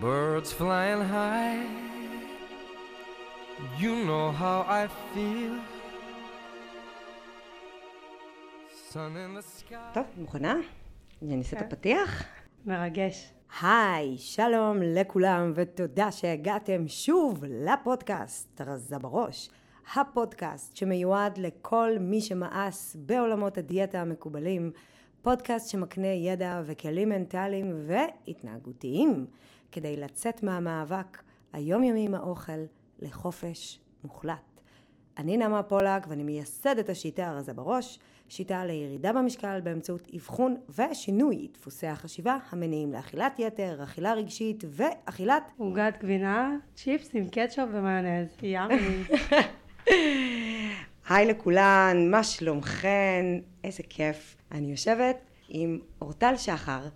Birds flying high. You know how I feel. Sun in the sky. טוב, מוכנה? אני אעשה את כן. הפתיח? מרגש. היי, שלום לכולם, ותודה שהגעתם שוב לפודקאסט רזה בראש. הפודקאסט שמיועד לכל מי שמאס בעולמות הדיאטה המקובלים. פודקאסט שמקנה ידע וכלים מנטליים והתנהגותיים כדי לצאת מהמאבק היומיומי עם האוכל לחופש מוחלט. אני נעמה פולק ואני מייסדת השיטה הרזה בראש, שיטה לירידה במשקל באמצעות אבחון ושינוי דפוסי החשיבה המניעים לאכילת יתר, אכילה רגשית ואכילת... עוגת גבינה, צ'יפס עם קטשופ ומיונז. ימי. היי לכולן, מה שלומכן? איזה כיף. אני יושבת עם אורטל שחר,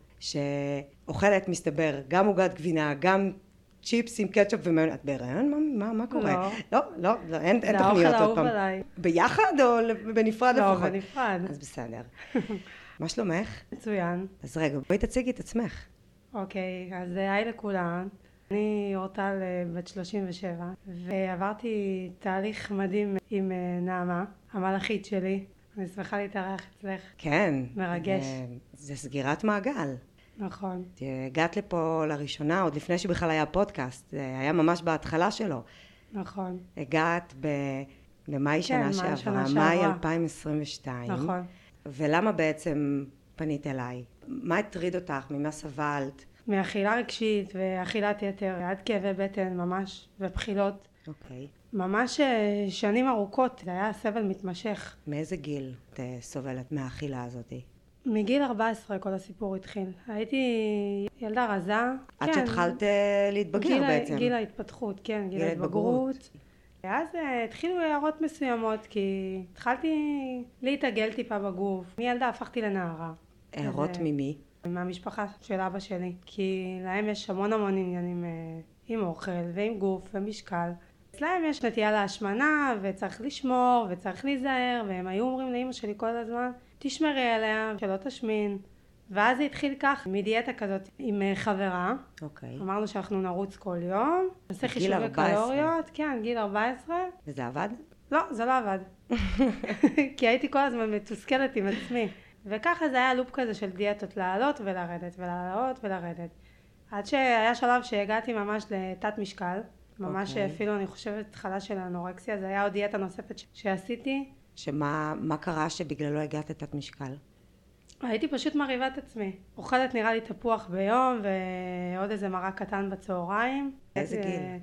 שאוכלת, מסתבר, גם עוגת גבינה, גם צ'יפס עם קטשופ ומיונז. את בהיריון? מה, מה, מה קורה? לא. לא, לא, לא אין, אין תוכניות עוד פעם. עליי. ביחד או בנפרד לא, לפחות? בנפרד. אז בסדר. מה שלומך? מצוין. אז רגע, בואי תציגי את עצמך. אוקיי, אז אה, היי לכולן. אני אורטל אה, בת 37, ועברתי תהליך מדהים עם אה, נעמה, המלאכית שלי. אני שמחה להתארח אצלך. כן. מרגש. זה, זה סגירת מעגל. נכון. הגעת לפה לראשונה, עוד לפני שבכלל היה פודקאסט, זה היה ממש בהתחלה שלו. נכון. הגעת ב... במאי שנה מאי שעברה, שנה מאי שעברה. 2022. נכון. ולמה בעצם פנית אליי? מה הטריד אותך? ממה סבלת? מאכילה רגשית ואכילת יתר, עד כאבי בטן ממש, ובחילות. אוקיי. ממש אה, שנים ארוכות, זה היה סבל מתמשך. מאיזה גיל את אה, סובלת מהאכילה הזאתי? מגיל 14 כל הסיפור התחיל. הייתי ילדה רזה. עד כן, שהתחלת אה, להתבגר גיל, בעצם. גיל ההתפתחות, כן, גיל גיל ההתבגרות. ואז אה, התחילו הערות מסוימות, כי התחלתי להתעגל טיפה בגוף. מילדה הפכתי לנערה. הערות אז, אה, ממי? מהמשפחה של אבא שלי, כי להם יש המון המון עניינים אה, עם אוכל ועם גוף ומשקל. אצלהם יש נטייה להשמנה וצריך לשמור וצריך להיזהר והם היו אומרים לאמא שלי כל הזמן תשמרי עליה שלא תשמין ואז זה התחיל כך מדיאטה כזאת עם אה, חברה אוקיי. אמרנו שאנחנו נרוץ כל יום נעשה חישובי 14. קלוריות כן גיל 14 וזה עבד? לא, זה לא עבד. כי הייתי כל הזמן מתוסכלת עם עצמי. וככה זה היה לופ כזה של דיאטות לעלות ולרדת ולעלות ולרדת. עד שהיה שלב שהגעתי ממש לתת משקל. ממש אוקיי. אפילו אני חושבת התחלה של האנורקסיה, זה היה עוד דיאטה נוספת ש- שעשיתי. שמה מה קרה שבגללו הגעת לתת משקל? הייתי פשוט מרהיבה את עצמי. אוכלת נראה לי תפוח ביום ועוד איזה מרק קטן בצהריים. איזה הייתי, גיל? אה,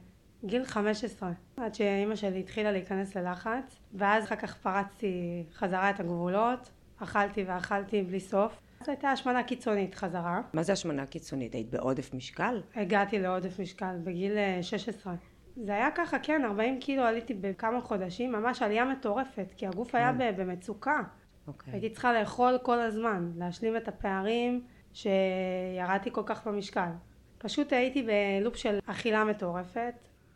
גיל 15. עד שאימא שלי התחילה להיכנס ללחץ. ואז אחר כך פרצתי חזרה את הגבולות. אכלתי ואכלתי בלי סוף. זו הייתה השמנה קיצונית חזרה. מה זה השמנה קיצונית? היית בעודף משקל? הגעתי לעודף משקל בגיל אה, 16. זה היה ככה, כן, 40 קילו עליתי בכמה חודשים, ממש עלייה מטורפת, כי הגוף היה ב- במצוקה. אוקיי. הייתי צריכה לאכול כל הזמן, להשלים את הפערים שירדתי כל כך במשקל. פשוט הייתי בלופ של אכילה מטורפת,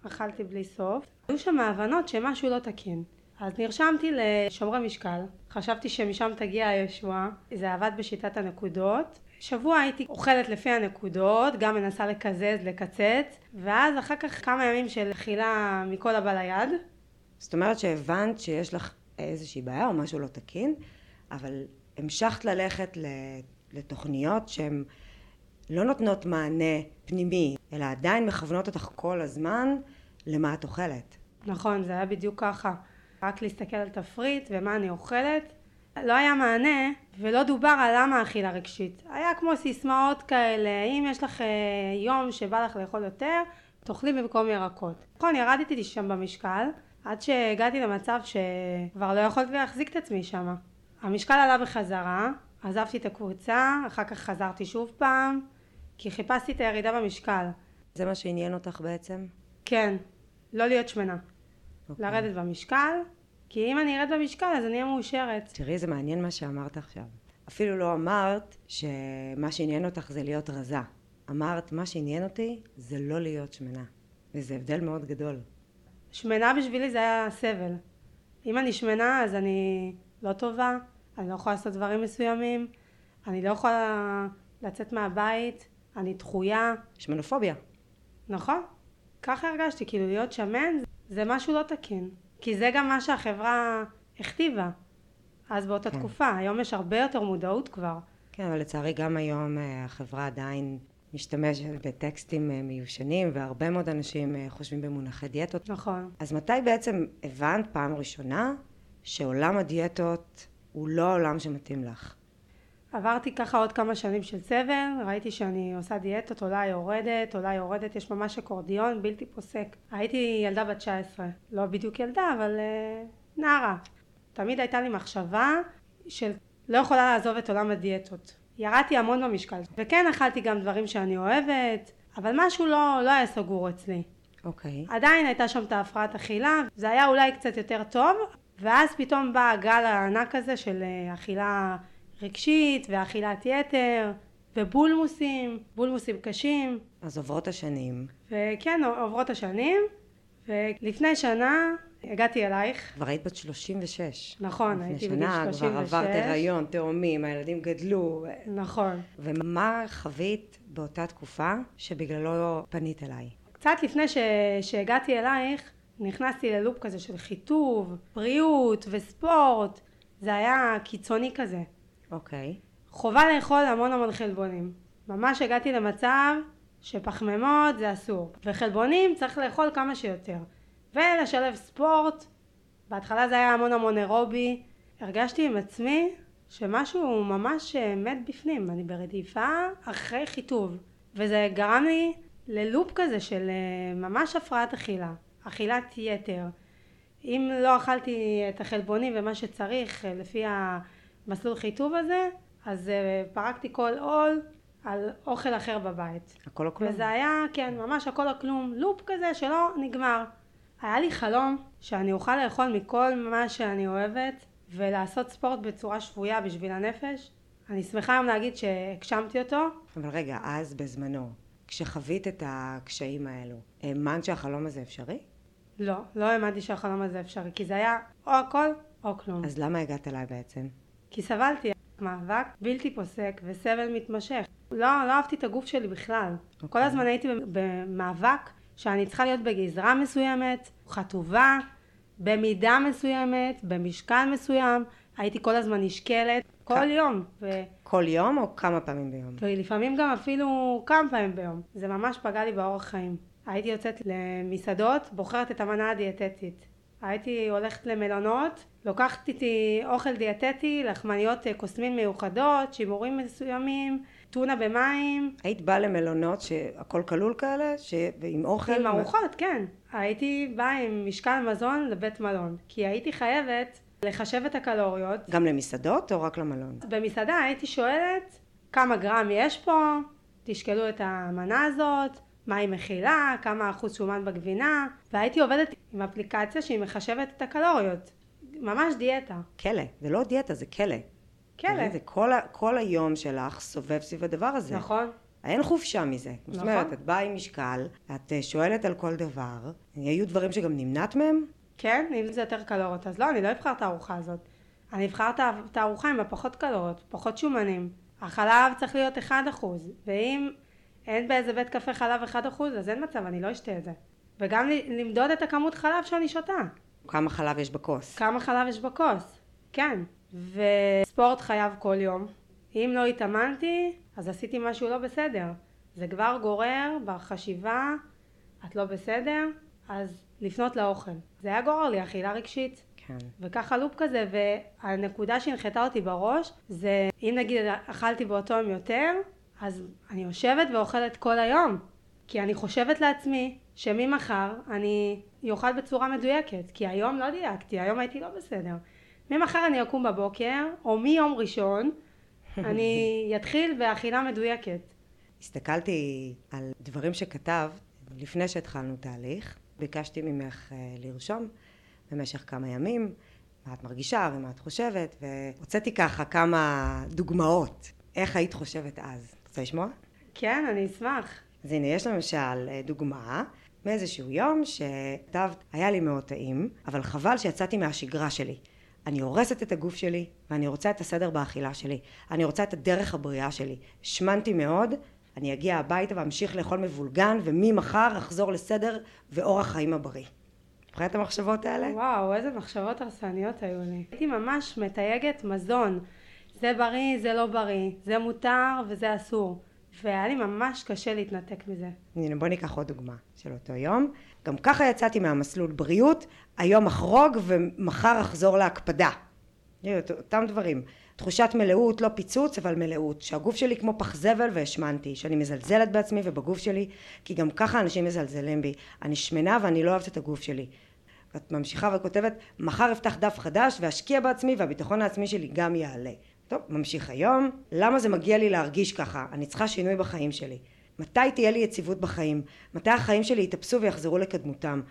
אכלתי בלי סוף. היו שם הבנות שמשהו לא תקין. אז נרשמתי לשומרי משקל, חשבתי שמשם תגיע הישועה, זה עבד בשיטת הנקודות. שבוע הייתי אוכלת לפי הנקודות, גם מנסה לקזז, לקצץ, ואז אחר כך כמה ימים של אכילה מכל הבא ליד. זאת אומרת שהבנת שיש לך איזושהי בעיה או משהו לא תקין, אבל המשכת ללכת לתוכניות שהן לא נותנות מענה פנימי, אלא עדיין מכוונות אותך כל הזמן למה את אוכלת. נכון, זה היה בדיוק ככה. רק להסתכל על תפריט ומה אני אוכלת. לא היה מענה ולא דובר על למה אכילה רגשית. היה כמו סיסמאות כאלה, אם יש לך אה, יום שבא לך לאכול יותר, תאכלי במקום ירקות. נכון, ירדתי שם במשקל, עד שהגעתי למצב שכבר לא יכולתי להחזיק את עצמי שם. המשקל עלה בחזרה, עזבתי את הקבוצה, אחר כך חזרתי שוב פעם, כי חיפשתי את הירידה במשקל. זה מה שעניין אותך בעצם? כן, לא להיות שמנה. אוקיי. לרדת במשקל, כי אם אני ארד במשקל אז אני אהיה מאושרת. תראי, זה מעניין מה שאמרת עכשיו. אפילו לא אמרת שמה שעניין אותך זה להיות רזה. אמרת, מה שעניין אותי זה לא להיות שמנה. וזה הבדל מאוד גדול. שמנה בשבילי זה היה סבל. אם אני שמנה אז אני לא טובה, אני לא יכולה לעשות דברים מסוימים, אני לא יכולה לצאת מהבית, אני דחויה. שמנופוביה. נכון. ככה הרגשתי, כאילו להיות שמן זה משהו לא תקין. כי זה גם מה שהחברה הכתיבה. אז באותה כן. תקופה, היום יש הרבה יותר מודעות כבר. כן, אבל לצערי גם היום אה, החברה עדיין משתמשת בטקסטים אה, מיושנים, והרבה מאוד אנשים אה, חושבים במונחי דיאטות. נכון. אז מתי בעצם הבנת פעם ראשונה שעולם הדיאטות הוא לא העולם שמתאים לך? עברתי ככה עוד כמה שנים של סבל, ראיתי שאני עושה דיאטות, עולה יורדת, עולה יורדת, יש ממש אקורדיון בלתי פוסק. הייתי ילדה בת 19, לא בדיוק ילדה, אבל uh, נערה. תמיד הייתה לי מחשבה של לא יכולה לעזוב את עולם הדיאטות. ירדתי המון במשקל, וכן אכלתי גם דברים שאני אוהבת, אבל משהו לא, לא היה סגור אצלי. אוקיי. עדיין הייתה שם את ההפרעת אכילה, זה היה אולי קצת יותר טוב, ואז פתאום בא הגל הענק הזה של אה, אכילה רגשית ואכילת יתר ובולמוסים, בולמוסים קשים, אז עוברות השנים, וכן עוברות השנים, ולפני שנה הגעתי אלייך, כבר היית בת 36. נכון, לפני הייתי בגיל שנה כבר 36, עברת הריון, תאומים, הילדים גדלו. נכון. ומה חווית באותה תקופה שבגללו פנית אליי? קצת לפני ש... שהגעתי אלייך, נכנסתי ללופ כזה של חיטוב, בריאות וספורט, זה היה קיצוני כזה. אוקיי. חובה לאכול המון המון חלבונים. ממש הגעתי למצב שפחמימות זה אסור, וחלבונים צריך לאכול כמה שיותר. ולשלב ספורט, בהתחלה זה היה המון המון אירובי, הרגשתי עם עצמי שמשהו ממש אה, מת בפנים, אני ברדיפה אחרי חיטוב, וזה גרם לי ללופ כזה של אה, ממש הפרעת אכילה, אכילת יתר. אם לא אכלתי את החלבונים ומה שצריך אה, לפי המסלול חיטוב הזה, אז אה, פרקתי כל עול על אוכל אחר בבית. הכל או כלום? וזה היה, כן, ממש הכל או כלום, לופ כזה שלא נגמר. היה לי חלום שאני אוכל לאכול מכל מה שאני אוהבת ולעשות ספורט בצורה שפויה בשביל הנפש. אני שמחה היום להגיד שהגשמתי אותו. אבל רגע, אז בזמנו, כשחווית את הקשיים האלו, האמנת שהחלום הזה אפשרי? לא, לא האמנתי שהחלום הזה אפשרי, כי זה היה או הכל או כלום. אז למה הגעת אליי בעצם? כי סבלתי מאבק בלתי פוסק וסבל מתמשך. לא, לא אהבתי את הגוף שלי בכלל. אוקיי. כל הזמן הייתי במאבק שאני צריכה להיות בגזרה מסוימת, חטובה, במידה מסוימת, במשקל מסוים. הייתי כל הזמן נשקלת, כל כ- יום. ו... כל יום או כמה פעמים ביום? ולפעמים גם אפילו כמה פעמים ביום. זה ממש פגע לי באורח חיים. הייתי יוצאת למסעדות, בוחרת את המנה הדיאטטית. הייתי הולכת למלונות, לוקחת איתי אוכל דיאטטי, לחמניות אה, קוסמין מיוחדות, שימורים מסוימים, טונה במים, היית באה למלונות שהכל כלול כאלה? ש... ועם אוכל? עם ארוחות, כן. הייתי באה עם משקל מזון לבית מלון, כי הייתי חייבת לחשב את הקלוריות. גם למסעדות או רק למלון? במסעדה הייתי שואלת כמה גרם יש פה, תשקלו את המנה הזאת, מה היא מכילה, כמה אחוז שומן בגבינה, והייתי עובדת עם אפליקציה שהיא מחשבת את הקלוריות. ממש דיאטה. כלא. זה לא דיאטה, זה כלא. כלא. זה כל. כל היום שלך סובב סביב הדבר הזה. נכון. אין חופשה מזה. זאת נכון. אומרת, את באה עם משקל, את אה, שואלת על כל דבר, היו דברים שגם נמנעת מהם? כן, אם זה יותר קלוריות, אז לא, אני לא אבחר את הארוחה הזאת. אני אבחר את הארוחה עם הפחות קלוריות, פחות שומנים. החלב צריך להיות 1%, ואם אין באיזה בית קפה חלב 1%, אז אין מצב, אני לא אשתה את זה. וגם למדוד את הכמות חלב שאני שותה. כמה חלב יש בכוס? כמה חלב יש בכוס, כן. וספורט חייב כל יום. אם לא התאמנתי, אז עשיתי משהו לא בסדר. זה כבר גורר בחשיבה, את לא בסדר, אז לפנות לאוכל. זה היה גורר לי אכילה רגשית. כן. וככה לופ כזה, והנקודה שהנחתה אותי בראש, זה אם נגיד אכלתי באותו יום יותר, אז אני יושבת ואוכלת כל היום. כי אני חושבת לעצמי שממחר אני אוכל בצורה מדויקת, כי היום לא דייקתי, היום הייתי לא בסדר. ממחר אני אקום בבוקר, או מיום ראשון, אני אתחיל באכילה מדויקת. הסתכלתי על דברים שכתבת לפני שהתחלנו תהליך, ביקשתי ממך אה, לרשום במשך כמה ימים מה את מרגישה ומה את חושבת, והוצאתי ככה כמה דוגמאות, איך היית חושבת אז. רוצה לשמוע? כן, אני אשמח. אז הנה, יש למשל אה, דוגמה מאיזשהו יום שכתבת, היה לי מאוד טעים, אבל חבל שיצאתי מהשגרה שלי. אני הורסת את הגוף שלי, ואני רוצה את הסדר באכילה שלי. אני רוצה את הדרך הבריאה שלי. השמנתי מאוד, אני אגיע הביתה ואמשיך לאכול מבולגן, וממחר אחזור לסדר ואורח חיים הבריא. את המחשבות האלה? וואו, איזה מחשבות הרסניות היו לי. הייתי ממש מתייגת מזון. זה בריא, זה לא בריא, זה מותר וזה אסור. והיה לי ממש קשה להתנתק מזה. הנה בוא ניקח עוד דוגמה של אותו יום. גם ככה יצאתי מהמסלול בריאות, היום אחרוג ומחר אחזור להקפדה. אותם דברים. תחושת מלאות, לא פיצוץ, אבל מלאות. שהגוף שלי כמו פח זבל והשמנתי. שאני מזלזלת בעצמי ובגוף שלי, כי גם ככה אנשים מזלזלים בי. אני שמנה ואני לא אוהבת את הגוף שלי. ואת ממשיכה וכותבת, מחר אפתח דף חדש ואשקיע בעצמי והביטחון העצמי שלי גם יעלה. טוב, ממשיך היום. למה זה מגיע לי להרגיש ככה? אני צריכה שינוי בחיים שלי. מתי תהיה לי יציבות בחיים? מתי החיים שלי יתאפסו ויחזרו לקדמותם?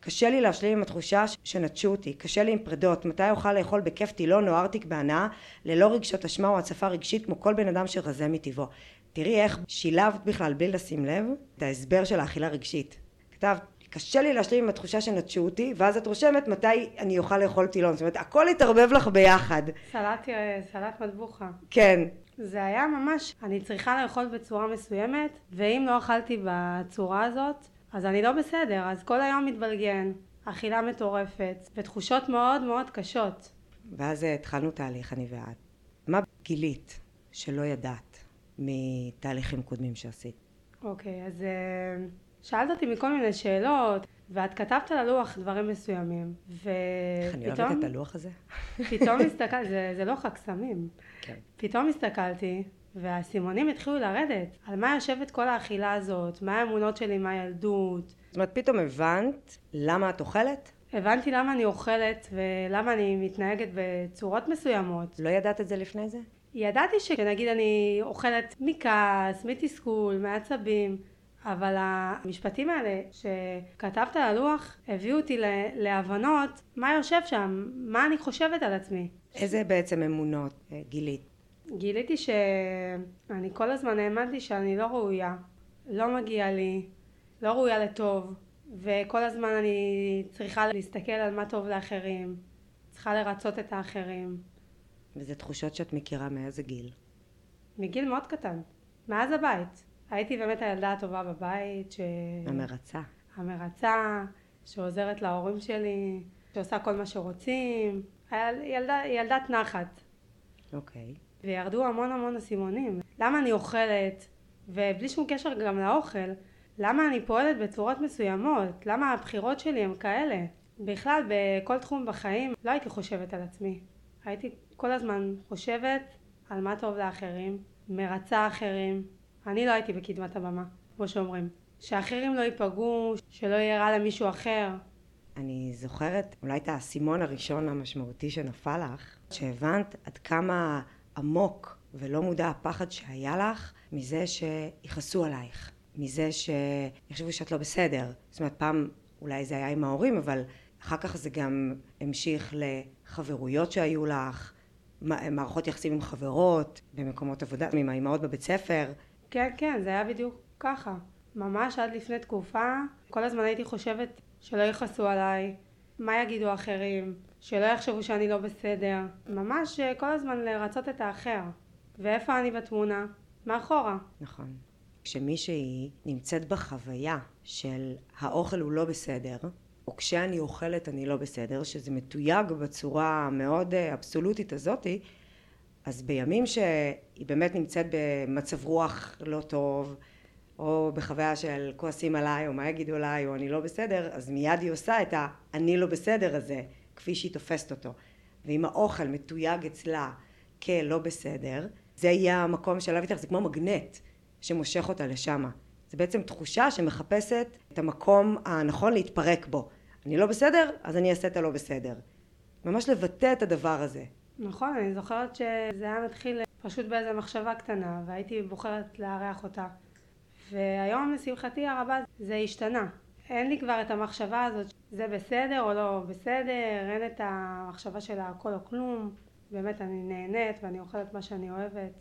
קשה לי להשלים עם התחושה שנטשו אותי, קשה לי עם פרדות, מתי אוכל לאכול בכיף טילון או ארטיק בהנאה ללא רגשות אשמה או הצפה רגשית כמו כל בן אדם שרזה מטבעו. תראי איך שילבת בכלל בלי לשים לב את ההסבר של האכילה רגשית. כתבת קשה לי להשלים עם התחושה שנטשו אותי, ואז את רושמת מתי אני אוכל לאכול טילון. זאת אומרת, הכל התערבב לך ביחד. סלט, סלט מטבוחה. כן. זה היה ממש, אני צריכה לאכול בצורה מסוימת, ואם לא אכלתי בצורה הזאת, אז אני לא בסדר, אז כל היום מתבלגן, אכילה מטורפת, ותחושות מאוד מאוד קשות. ואז התחלנו תהליך, אני ואת. מה גילית שלא ידעת מתהליכים קודמים שעשית? אוקיי, אז אה, שאלת אותי מכל מיני שאלות, ואת כתבת על הלוח דברים מסוימים, ופתאום... איך אני אוהבת את הלוח הזה? פתאום הסתכלתי, זה, זה לוח הקסמים. כן. פתאום הסתכלתי, והאסימונים התחילו לרדת. על מה יושבת כל האכילה הזאת? מה האמונות שלי מהילדות? זאת אומרת, פתאום הבנת למה את אוכלת? הבנתי למה אני אוכלת ולמה אני מתנהגת בצורות מסוימות. לא ידעת את זה לפני זה? ידעתי שנגיד אני אוכלת מכעס, מתסכול, מעצבים, אבל המשפטים האלה שכתבת על הלוח הביאו אותי להבנות מה יושב שם, מה אני חושבת על עצמי. איזה בעצם אמונות אה, גילית? גיליתי שאני כל הזמן האמנתי שאני לא ראויה, לא מגיע לי, לא ראויה לטוב, וכל הזמן אני צריכה להסתכל על מה טוב לאחרים, צריכה לרצות את האחרים. וזה תחושות שאת מכירה מאיזה גיל? מגיל מאוד קטן, מאז הבית. הייתי באמת הילדה הטובה בבית, ש... המרצה. המרצה, שעוזרת להורים שלי, שעושה כל מה שרוצים. ילדה, ילדת נחת. אוקיי. Okay. וירדו המון המון אסימונים. למה אני אוכלת, ובלי שום קשר גם לאוכל, למה אני פועלת בצורות מסוימות? למה הבחירות שלי הן כאלה? בכלל, בכל תחום בחיים לא הייתי חושבת על עצמי. הייתי כל הזמן חושבת על מה טוב לאחרים, מרצה אחרים. אני לא הייתי בקדמת הבמה, כמו שאומרים. שאחרים לא ייפגעו, שלא יהיה רע למישהו אחר. אני זוכרת אולי את האסימון הראשון המשמעותי שנפל לך, שהבנת עד כמה עמוק ולא מודע הפחד שהיה לך מזה שיכעסו עלייך, מזה שיחשבו שאת לא בסדר. זאת אומרת, פעם אולי זה היה עם ההורים, אבל אחר כך זה גם המשיך לחברויות שהיו לך, מערכות יחסים עם חברות, במקומות עבודה, עם האימהות בבית ספר. כן, כן, זה היה בדיוק ככה. ממש עד לפני תקופה, כל הזמן הייתי חושבת שלא יכעסו עליי, מה יגידו אחרים, שלא יחשבו שאני לא בסדר. ממש אה, כל הזמן לרצות את האחר. ואיפה אני בתמונה? מאחורה. נכון. כשמישהי נמצאת בחוויה של האוכל הוא לא בסדר, או כשאני אוכלת אני לא בסדר, שזה מתויג בצורה המאוד אה, אבסולוטית הזאתי, אז בימים שהיא באמת נמצאת במצב רוח לא טוב, או בחוויה של כועסים עליי, או מה יגידו עליי, או אני לא בסדר, אז מיד היא עושה את ה"אני לא בסדר" הזה, כפי שהיא תופסת אותו. ואם האוכל מתויג אצלה כלא בסדר, זה יהיה המקום שאליו איתך, זה כמו מגנט שמושך אותה לשם. זה בעצם תחושה שמחפשת את המקום הנכון להתפרק בו. אני לא בסדר, אז אני אעשה את הלא בסדר. ממש לבטא את הדבר הזה. נכון, אני זוכרת שזה היה מתחיל פשוט באיזה מחשבה קטנה, והייתי בוחרת לארח אותה. והיום לשמחתי הרבה זה השתנה. אין לי כבר את המחשבה הזאת, זה בסדר או לא בסדר, אין את המחשבה של הכל או כלום. באמת אני נהנית ואני אוכלת מה שאני אוהבת.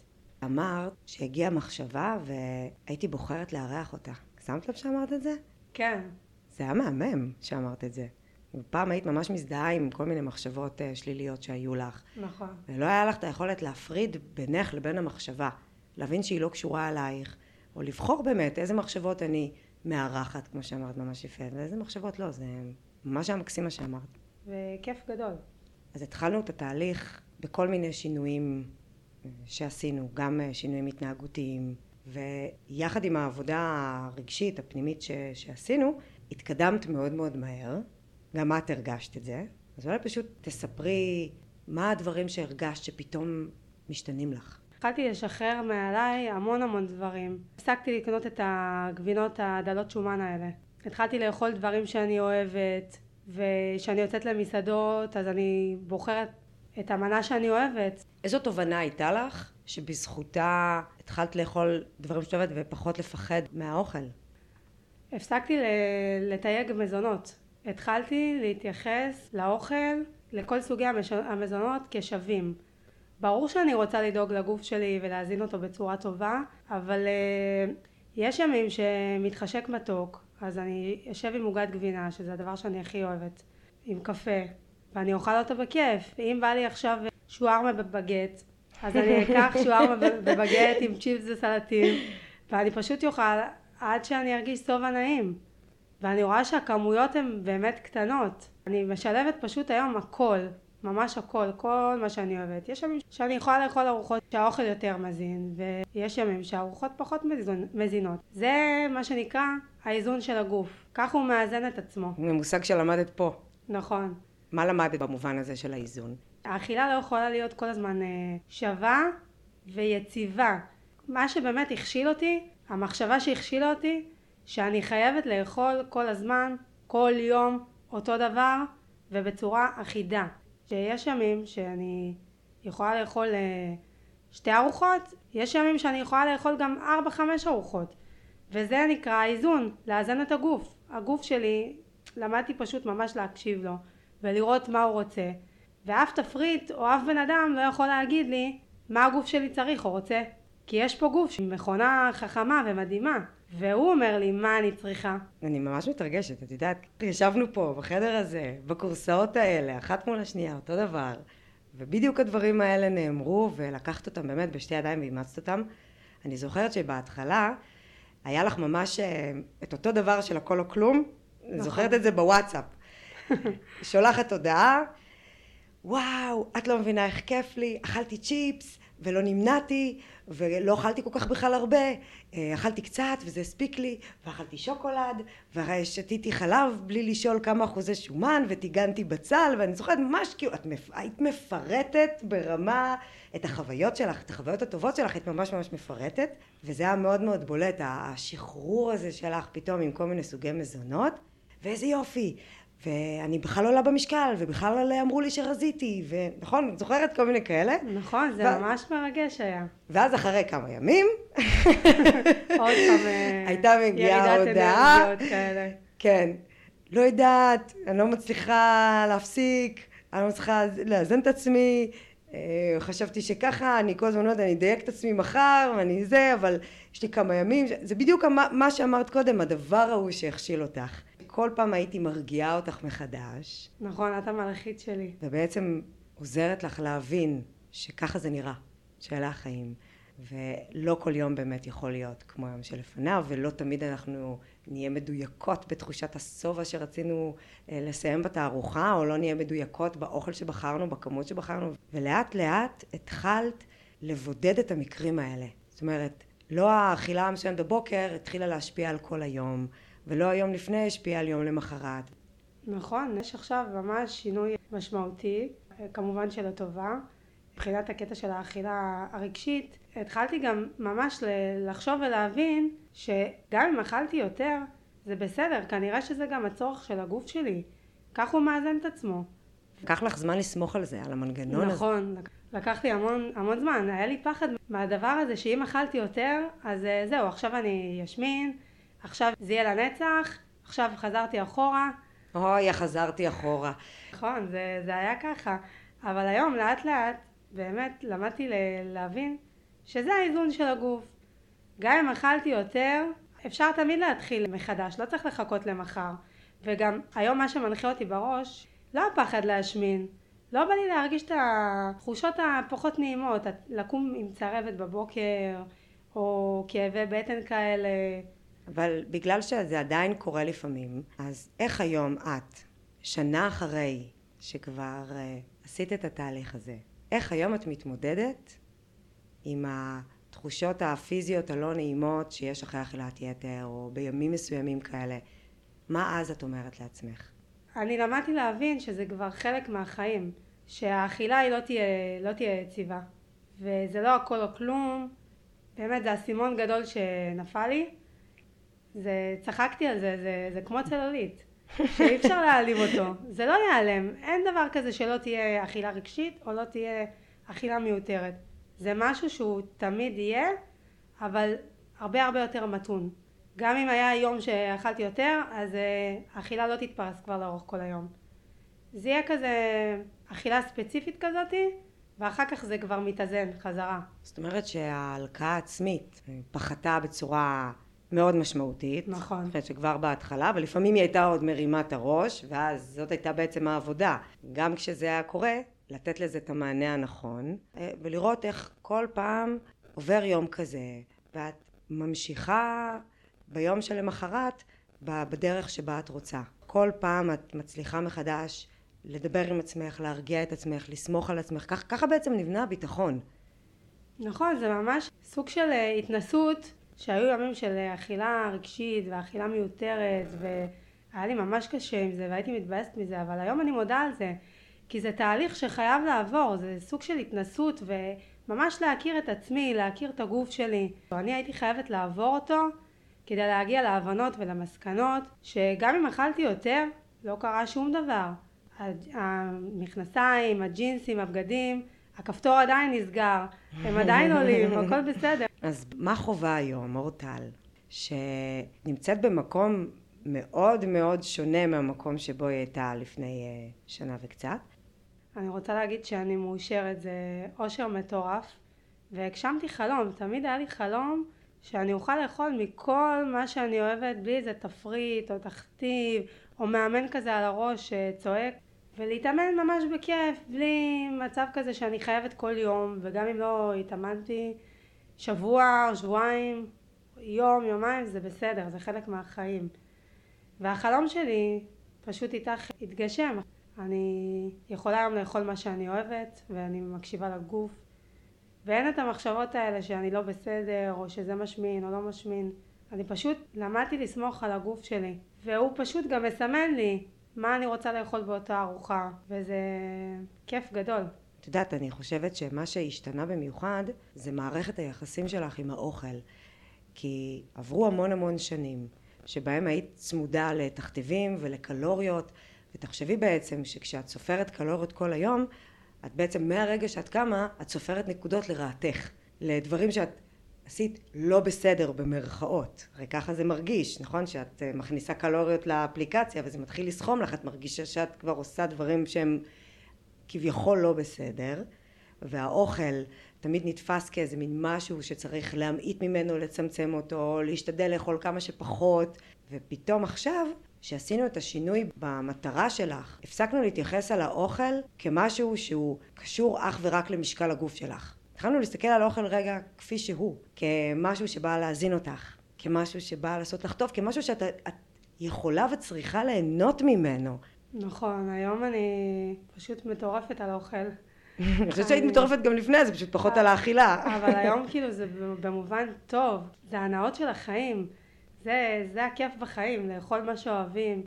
אמרת שהגיעה מחשבה והייתי בוחרת לארח אותה. שמת לב שאמרת את זה? כן. זה היה מהמם שאמרת את זה. פעם היית ממש מזדהה עם כל מיני מחשבות uh, שליליות שהיו לך. נכון. ולא היה לך את היכולת להפריד בינך לבין המחשבה. להבין שהיא לא קשורה אלייך, או לבחור באמת איזה מחשבות אני מארחת, כמו שאמרת ממש יפה, ואיזה מחשבות לא, זה ממש היה מקסים מה שאמרת. וכיף גדול. אז התחלנו את התהליך בכל מיני שינויים אה, שעשינו, גם אה, שינויים התנהגותיים, ויחד עם העבודה הרגשית, הפנימית ש, שעשינו, התקדמת מאוד מאוד מהר, גם את הרגשת את זה, אז אולי פשוט תספרי מה הדברים שהרגשת שפתאום משתנים לך. התחלתי לשחרר מעליי המון המון דברים. הפסקתי לקנות את הגבינות הדלות שומן האלה. התחלתי לאכול דברים שאני אוהבת, וכשאני יוצאת למסעדות אז אני בוחרת את המנה שאני אוהבת. איזו תובנה הייתה לך שבזכותה התחלת לאכול דברים שאת אוהבת ופחות לפחד מהאוכל? הפסקתי לתייג מזונות. התחלתי להתייחס לאוכל, לכל סוגי המזונות כשווים. ברור שאני רוצה לדאוג לגוף שלי ולהזין אותו בצורה טובה, אבל uh, יש ימים שמתחשק מתוק, אז אני אשב עם עוגת גבינה, שזה הדבר שאני הכי אוהבת, עם קפה, ואני אוכל אותו בכיף. אם בא לי עכשיו שוארמה בבגט, אז אני אקח שוארמה בבגט עם צ'יפס וסלטים, ואני פשוט אוכל עד שאני ארגיש טוב ונעים. ואני רואה שהכמויות הן באמת קטנות. אני משלבת פשוט היום הכל, ממש הכל, כל מה שאני אוהבת. יש ימים שאני יכולה לאכול ארוחות שהאוכל יותר מזין, ויש ימים שהארוחות פחות מזינות. זה מה שנקרא האיזון של הגוף. ככה הוא מאזן את עצמו. זה מושג שלמדת פה. נכון. מה למדת במובן הזה של האיזון? האכילה לא יכולה להיות כל הזמן אה, שווה ויציבה. מה שבאמת הכשיל אותי, המחשבה שהכשילה אותי, שאני חייבת לאכול כל הזמן, כל יום, אותו דבר ובצורה אחידה. שיש ימים שאני יכולה לאכול אה, שתי ארוחות, יש ימים שאני יכולה לאכול גם ארבע חמש ארוחות וזה נקרא איזון, לאזן את הגוף. הגוף שלי, למדתי פשוט ממש להקשיב לו ולראות מה הוא רוצה ואף תפריט או אף בן אדם לא יכול להגיד לי מה הגוף שלי צריך או רוצה כי יש פה גוף שהיא מכונה חכמה ומדהימה והוא אומר לי מה אני צריכה. אני ממש מתרגשת, את יודעת, ישבנו פה בחדר הזה, בקורסאות האלה, אחת מול השנייה, אותו דבר, ובדיוק הדברים האלה נאמרו, ולקחת אותם באמת בשתי ידיים ואימצת אותם. אני זוכרת שבהתחלה היה לך ממש אה, את אותו דבר של הכל או כלום, נכון. זוכרת את זה בוואטסאפ. שולחת הודעה, וואו, את לא מבינה איך כיף לי, אכלתי צ'יפס, ולא נמנעתי, ולא אכלתי כל כך בכלל הרבה, אה, אכלתי קצת וזה הספיק לי, ואכלתי שוקולד, ושתיתי חלב בלי לשאול כמה אחוזי שומן, וטיגנתי בצל, ואני זוכרת ממש כאילו, את מפ... היית מפרטת ברמה את החוויות שלך, את החוויות הטובות שלך, היית ממש ממש מפרטת, וזה היה מאוד מאוד בולט, השחרור הזה שלך פתאום עם כל מיני סוגי מזונות, ואיזה יופי, ואני בכלל עולה במשקל, ובכלל אמרו לי שרזיתי, ונכון, את זוכרת כל מיני כאלה? נכון, זה ו... ממש מרגש היה. ואז אחרי כמה ימים, עוד פעם, אה, הייתה מגיעה הודעה, כן, לא יודעת, אני לא מצליחה להפסיק, אני לא מצליחה לאזן את עצמי, אה, חשבתי שככה, אני כל הזמן לא יודעת, אני אדייק את עצמי מחר, ואני זה, אבל יש לי כמה ימים, זה בדיוק מה שאמרת קודם, הדבר ההוא שהכשיל אותך. כל פעם הייתי מרגיעה אותך מחדש. נכון, את המלאכית שלי. ובעצם עוזרת לך להבין שככה זה נראה, שאלה החיים. ולא כל יום באמת יכול להיות כמו היום שלפניו, ולא תמיד אנחנו נהיה מדויקות בתחושת השובע שרצינו אה, לסיים בתערוכה, או לא נהיה מדויקות באוכל שבחרנו, בכמות שבחרנו. ולאט לאט התחלת לבודד את המקרים האלה. זאת אומרת, לא האכילה המסוימת בבוקר התחילה להשפיע על כל היום. ולא היום לפני השפיע על יום למחרת. נכון, יש עכשיו ממש שינוי משמעותי, כמובן של הטובה. מבחינת הקטע של האכילה הרגשית, התחלתי גם ממש לחשוב ולהבין שגם אם אכלתי יותר, זה בסדר, כנראה שזה גם הצורך של הגוף שלי. כך הוא מאזן את עצמו. לקח לך זמן לסמוך על זה, על המנגנון הזה. נכון, לקח לי המון, המון זמן. היה לי פחד מהדבר הזה שאם אכלתי יותר, אז אה, זהו, עכשיו אני אשמין, עכשיו זה יהיה לנצח, עכשיו חזרתי אחורה. אוי, חזרתי אחורה. נכון, זה, זה היה ככה. אבל היום לאט לאט באמת למדתי להבין שזה האיזון של הגוף. גם אם אכלתי יותר, אפשר תמיד להתחיל מחדש, לא צריך לחכות למחר. וגם היום מה שמנחה אותי בראש, לא הפחד להשמין. לא בא לי להרגיש את התחושות הפחות נעימות, לקום עם צרבת בבוקר, או כאבי בטן כאלה. אבל בגלל שזה עדיין קורה לפעמים, אז איך היום את, שנה אחרי שכבר uh, עשית את התהליך הזה, איך היום את מתמודדת עם התחושות הפיזיות הלא נעימות שיש אחרי אכילת יתר, או בימים מסוימים כאלה? מה אז את אומרת לעצמך? אני למדתי להבין שזה כבר חלק מהחיים, שהאכילה היא לא תהיה, לא תהיה יציבה, וזה לא הכל או כלום, באמת זה אסימון גדול שנפל לי, זה, צחקתי על זה, זה, זה כמו צללית, שאי אפשר להעלים אותו, זה לא ייעלם, אין דבר כזה שלא תהיה אכילה רגשית או לא תהיה אכילה מיותרת, זה משהו שהוא תמיד יהיה, אבל הרבה הרבה יותר מתון. גם אם היה יום שאכלתי יותר, אז uh, אכילה לא תתפרס כבר לאורך כל היום. זה יהיה כזה אכילה ספציפית כזאתי, ואחר כך זה כבר מתאזן חזרה. זאת אומרת שההלקאה העצמית פחתה בצורה מאוד משמעותית. נכון. אני חושבת שכבר בהתחלה, ולפעמים היא הייתה עוד מרימה את הראש, ואז זאת הייתה בעצם העבודה. גם כשזה היה קורה, לתת לזה את המענה הנכון, אה, ולראות איך כל פעם עובר יום כזה, ואת ממשיכה ביום שלמחרת בדרך שבה את רוצה. כל פעם את מצליחה מחדש לדבר עם עצמך, להרגיע את עצמך, לסמוך על עצמך, כך, ככה בעצם נבנה הביטחון. נכון, זה ממש סוג של אה, התנסות שהיו ימים של אכילה רגשית ואכילה מיותרת והיה לי ממש קשה עם זה והייתי מתבאסת מזה אבל היום אני מודה על זה כי זה תהליך שחייב לעבור זה סוג של התנסות וממש להכיר את עצמי להכיר את הגוף שלי. אני הייתי חייבת לעבור אותו כדי להגיע להבנות ולמסקנות שגם אם אכלתי יותר לא קרה שום דבר. המכנסיים, הג'ינסים, הבגדים הכפתור עדיין נסגר, הם עדיין עולים, הכל בסדר. אז מה חובה היום, אורטל, שנמצאת במקום מאוד מאוד שונה מהמקום שבו היא הייתה לפני uh, שנה וקצת? אני רוצה להגיד שאני מאושרת, זה אושר מטורף, והגשמתי חלום, תמיד היה לי חלום שאני אוכל לאכול מכל מה שאני אוהבת בלי איזה תפריט או תכתיב או מאמן כזה על הראש שצועק ולהתאמן ממש בכיף, בלי מצב כזה שאני חייבת כל יום, וגם אם לא התאמנתי שבוע, שבועיים, יום, יומיים, זה בסדר, זה חלק מהחיים. והחלום שלי פשוט איתך התגשם. אני יכולה היום לאכול מה שאני אוהבת, ואני מקשיבה לגוף, ואין את המחשבות האלה שאני לא בסדר, או שזה משמין או לא משמין. אני פשוט למדתי לסמוך על הגוף שלי, והוא פשוט גם מסמן לי מה אני רוצה לאכול באותה ארוחה, וזה כיף גדול. את יודעת, אני חושבת שמה שהשתנה במיוחד זה מערכת היחסים שלך עם האוכל. כי עברו המון המון שנים שבהם היית צמודה לתכתיבים ולקלוריות, ותחשבי בעצם שכשאת סופרת קלוריות כל היום, את בעצם מהרגע שאת קמה, את סופרת נקודות לרעתך, לדברים שאת עשית לא בסדר במרכאות, הרי ככה זה מרגיש, נכון? שאת אה, מכניסה קלוריות לאפליקציה וזה מתחיל לסכום לך, את מרגישה שאת כבר עושה דברים שהם כביכול לא בסדר, והאוכל תמיד נתפס כאיזה מין משהו שצריך להמעיט ממנו, לצמצם אותו, להשתדל לאכול כמה שפחות, ופתאום עכשיו שעשינו את השינוי במטרה שלך, הפסקנו להתייחס על האוכל כמשהו שהוא קשור אך ורק למשקל הגוף שלך. התחלנו להסתכל על האוכל רגע כפי שהוא, כמשהו שבא להזין אותך, כמשהו שבא לעשות לך טוב, כמשהו שאת יכולה וצריכה ליהנות ממנו. נכון, היום אני פשוט מטורפת על האוכל. אני חושבת שהיית מטורפת גם לפני זה, פשוט פחות על האכילה. אבל היום כאילו זה במובן טוב, זה הנאות של החיים, זה, זה הכיף בחיים, לאכול מה שאוהבים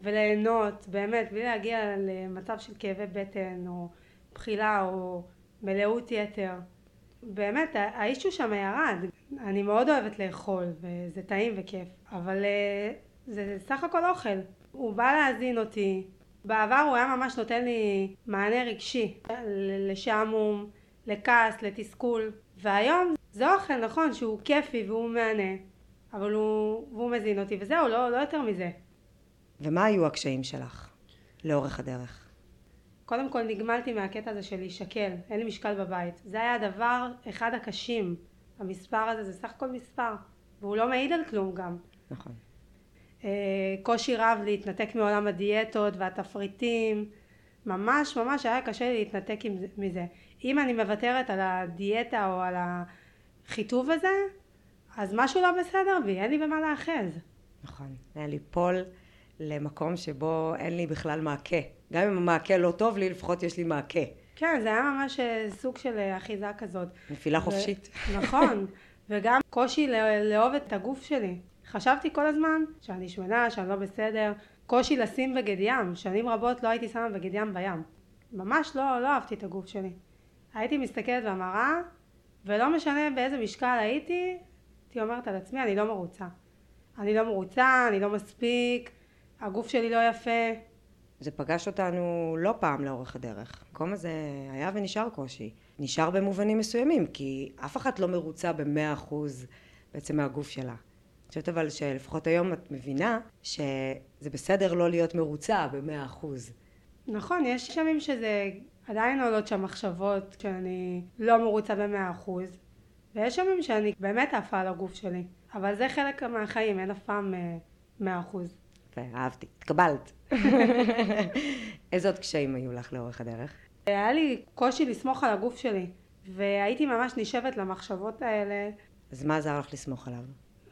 וליהנות, באמת, בלי להגיע למצב של כאבי בטן או בחילה או מלאות יתר. באמת, האישו שם ירד. אני מאוד אוהבת לאכול, וזה טעים וכיף, אבל אה, זה סך הכל אוכל. הוא בא להזין אותי. בעבר הוא היה ממש נותן לי מענה רגשי, לשעמום, לכעס, לתסכול, והיום זה אוכל נכון שהוא כיפי והוא מהנה, אבל הוא, והוא מזין אותי, וזהו, לא, לא יותר מזה. ומה היו הקשיים שלך לאורך הדרך? קודם כל נגמלתי מהקטע הזה של להישקל, אין לי משקל בבית. זה היה הדבר אחד הקשים. המספר הזה זה סך הכל מספר, והוא לא מעיד על כלום גם. נכון. אה, קושי רב להתנתק מעולם הדיאטות והתפריטים, ממש ממש היה קשה לי להתנתק מזה. אם אני מוותרת על הדיאטה או על החיטוב הזה, אז משהו לא בסדר בי, אין לי במה להאחז. נכון. היה ליפול למקום שבו אין לי בכלל מעקה. גם אם המעקה לא טוב לי, לפחות יש לי מעקה. כן, זה היה ממש אה, סוג של אה, אחיזה כזאת. נפילה ו- חופשית. נכון, וגם קושי לא- לאהוב את הגוף שלי. חשבתי כל הזמן שאני שמנה, שאני לא בסדר, קושי לשים בגד ים, שנים רבות לא הייתי שמה בגד ים בים. ממש לא, לא אהבתי את הגוף שלי. הייתי מסתכלת במראה, ולא משנה באיזה משקל הייתי, הייתי אומרת על עצמי, אני לא מרוצה. אני לא מרוצה, אני לא מספיק, הגוף שלי לא יפה. זה פגש אותנו לא פעם לאורך הדרך. המקום הזה היה ונשאר קושי. נשאר במובנים מסוימים, כי אף אחת לא מרוצה במאה אחוז בעצם מהגוף שלה. אני חושבת אבל שלפחות היום את מבינה שזה בסדר לא להיות מרוצה במאה אחוז. נכון, יש ימים שזה עדיין עולות שם מחשבות שאני לא מרוצה במאה אחוז, ויש ימים שאני באמת עפה על הגוף שלי, אבל זה חלק מהחיים, אין אף פעם אה, מאה אחוז. יפה, אהבתי. התקבלת. איזה עוד קשיים היו לך לאורך הדרך? היה לי קושי לסמוך על הגוף שלי, והייתי ממש נשבת למחשבות האלה. אז מה עזר לך לסמוך עליו?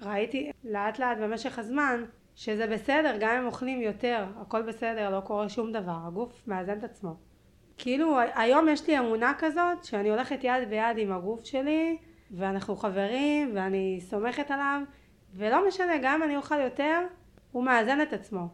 ראיתי לאט לאט במשך הזמן שזה בסדר, גם אם אוכלים יותר, הכל בסדר, לא קורה שום דבר, הגוף מאזן את עצמו. כאילו היום יש לי אמונה כזאת שאני הולכת יד ביד עם הגוף שלי ואנחנו חברים ואני סומכת עליו ולא משנה גם אם אני אוכל יותר הוא מאזן את עצמו.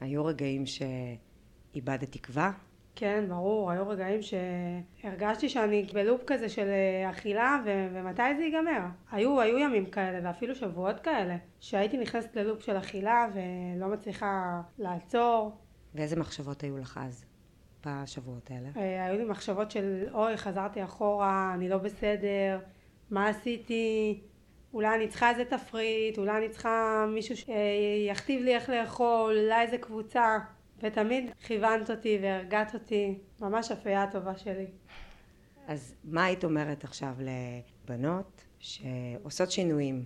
היו רגעים שאיבדת תקווה? כן ברור היו רגעים שהרגשתי שאני בלופ כזה של אה, אכילה ו- ומתי זה ייגמר. היו, היו ימים כאלה ואפילו שבועות כאלה שהייתי נכנסת ללופ של אכילה ולא מצליחה לעצור ואיזה מחשבות היו לך אז, בשבועות האלה? אה, היו לי מחשבות של אוי חזרתי אחורה, אני לא בסדר, מה עשיתי, אולי אני צריכה איזה תפריט, אולי אני צריכה מישהו שיכתיב לי איך לאכול, אולי איזה קבוצה. ותמיד כיוונת אותי והרגעת אותי, ממש אפייה הטובה שלי. אז מה היית אומרת עכשיו לבנות שעושות שינויים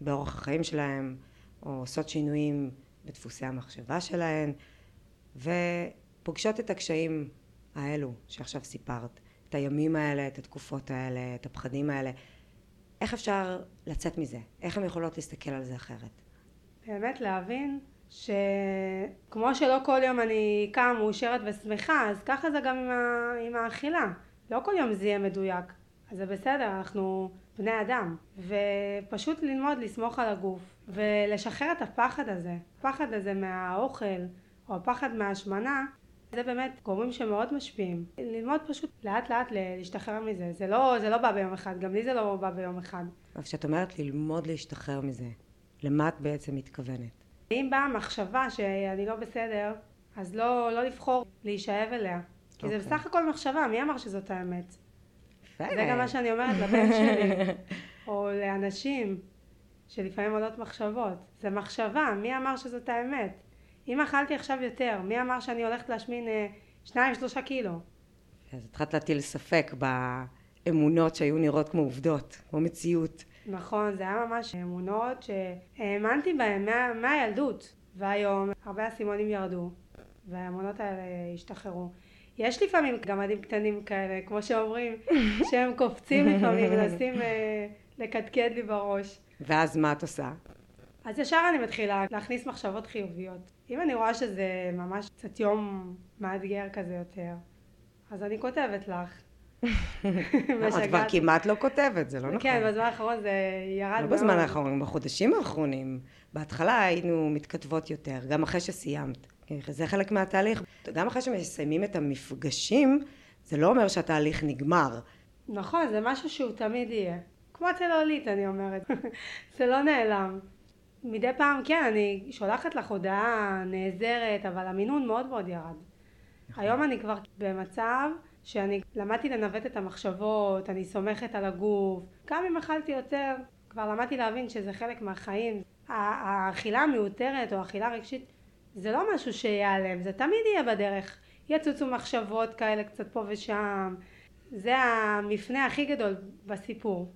באורח החיים שלהם, או עושות שינויים בדפוסי המחשבה שלהן, ופוגשות את הקשיים האלו שעכשיו סיפרת, את הימים האלה, את התקופות האלה, את הפחדים האלה, איך אפשר לצאת מזה? איך הן יכולות להסתכל על זה אחרת? באמת להבין שכמו שלא כל יום אני קמה מאושרת ושמחה, אז ככה זה גם עם, ה... עם האכילה. לא כל יום זה יהיה מדויק. אז זה בסדר, אנחנו בני אדם. ופשוט ללמוד לסמוך על הגוף, ולשחרר את הפחד הזה. הפחד הזה מהאוכל, או הפחד מההשמנה, זה באמת גורמים שמאוד משפיעים. ללמוד פשוט לאט לאט להשתחרר מזה. זה לא, זה לא בא ביום אחד, גם לי זה לא בא ביום אחד. אבל כשאת אומרת ללמוד להשתחרר מזה, למה את בעצם מתכוונת? אם באה מחשבה שאני לא בסדר, אז לא, לא לבחור להישאב אליה. כי זה אוקיי. בסך הכל מחשבה, מי אמר שזאת האמת? יפה. זה גם מה שאני אומרת לבן שלי, או לאנשים שלפעמים עולות מחשבות. זה מחשבה, מי אמר שזאת האמת? אם אכלתי עכשיו יותר, מי אמר שאני הולכת להשמין אה, שניים שלושה קילו? אז התחלת להטיל ספק באמונות שהיו נראות כמו עובדות, כמו מציאות. נכון, זה היה ממש אמונות שהאמנתי בהן מה, מהילדות, והיום הרבה אסימונים ירדו, והאמונות האלה השתחררו. יש לפעמים גמדים קטנים כאלה, כמו שאומרים, שהם קופצים לפעמים, מנסים אה, לקדקד לי בראש. ואז מה את עושה? אז ישר אני מתחילה להכניס מחשבות חיוביות. אם אני רואה שזה ממש קצת יום מאתגר כזה יותר, אז אני כותבת לך. את כבר כמעט לא כותבת, זה לא נכון. כן, בזמן האחרון זה ירד לא מאוד. בזמן האחרון, בחודשים האחרונים. בהתחלה היינו מתכתבות יותר, גם אחרי שסיימת. כן, זה חלק מהתהליך. גם אחרי שמסיימים את המפגשים, זה לא אומר שהתהליך נגמר. נכון, זה משהו שהוא תמיד יהיה. כמו צלולית, אני אומרת. זה לא נעלם. מדי פעם, כן, אני שולחת לך הודעה נעזרת, אבל המינון מאוד מאוד ירד. היום אני כבר במצב שאני למדתי לנווט את המחשבות, אני סומכת על הגוף. גם אם אכלתי יותר, כבר למדתי להבין שזה חלק מהחיים. האכילה המיותרת או האכילה הרגשית זה לא משהו שיעלם, זה תמיד יהיה בדרך. יצוצו מחשבות כאלה קצת פה ושם. זה המפנה הכי גדול בסיפור.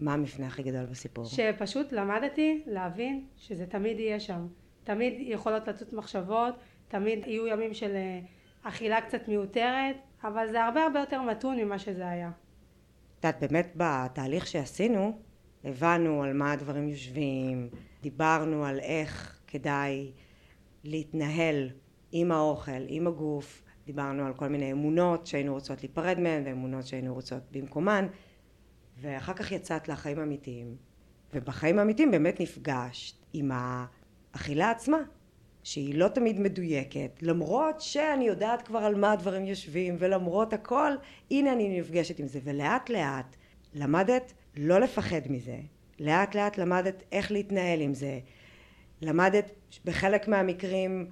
מה המפנה הכי גדול בסיפור? שפשוט למדתי להבין שזה תמיד יהיה שם. תמיד יכולות לצוץ מחשבות, תמיד יהיו ימים של אה, אכילה קצת מיותרת, אבל זה הרבה הרבה יותר מתון ממה שזה היה. את יודעת, באמת בתהליך שעשינו, הבנו על מה הדברים יושבים, דיברנו על איך כדאי להתנהל עם האוכל, עם הגוף, דיברנו על כל מיני אמונות שהיינו רוצות להיפרד מהן ואמונות שהיינו רוצות במקומן ואחר כך יצאת לחיים אמיתיים ובחיים האמיתיים באמת נפגשת עם האכילה עצמה שהיא לא תמיד מדויקת. למרות שאני יודעת כבר על מה הדברים יושבים ולמרות הכל הנה אני נפגשת עם זה. ולאט לאט למדת לא לפחד מזה. לאט לאט למדת איך להתנהל עם זה. למדת בחלק מהמקרים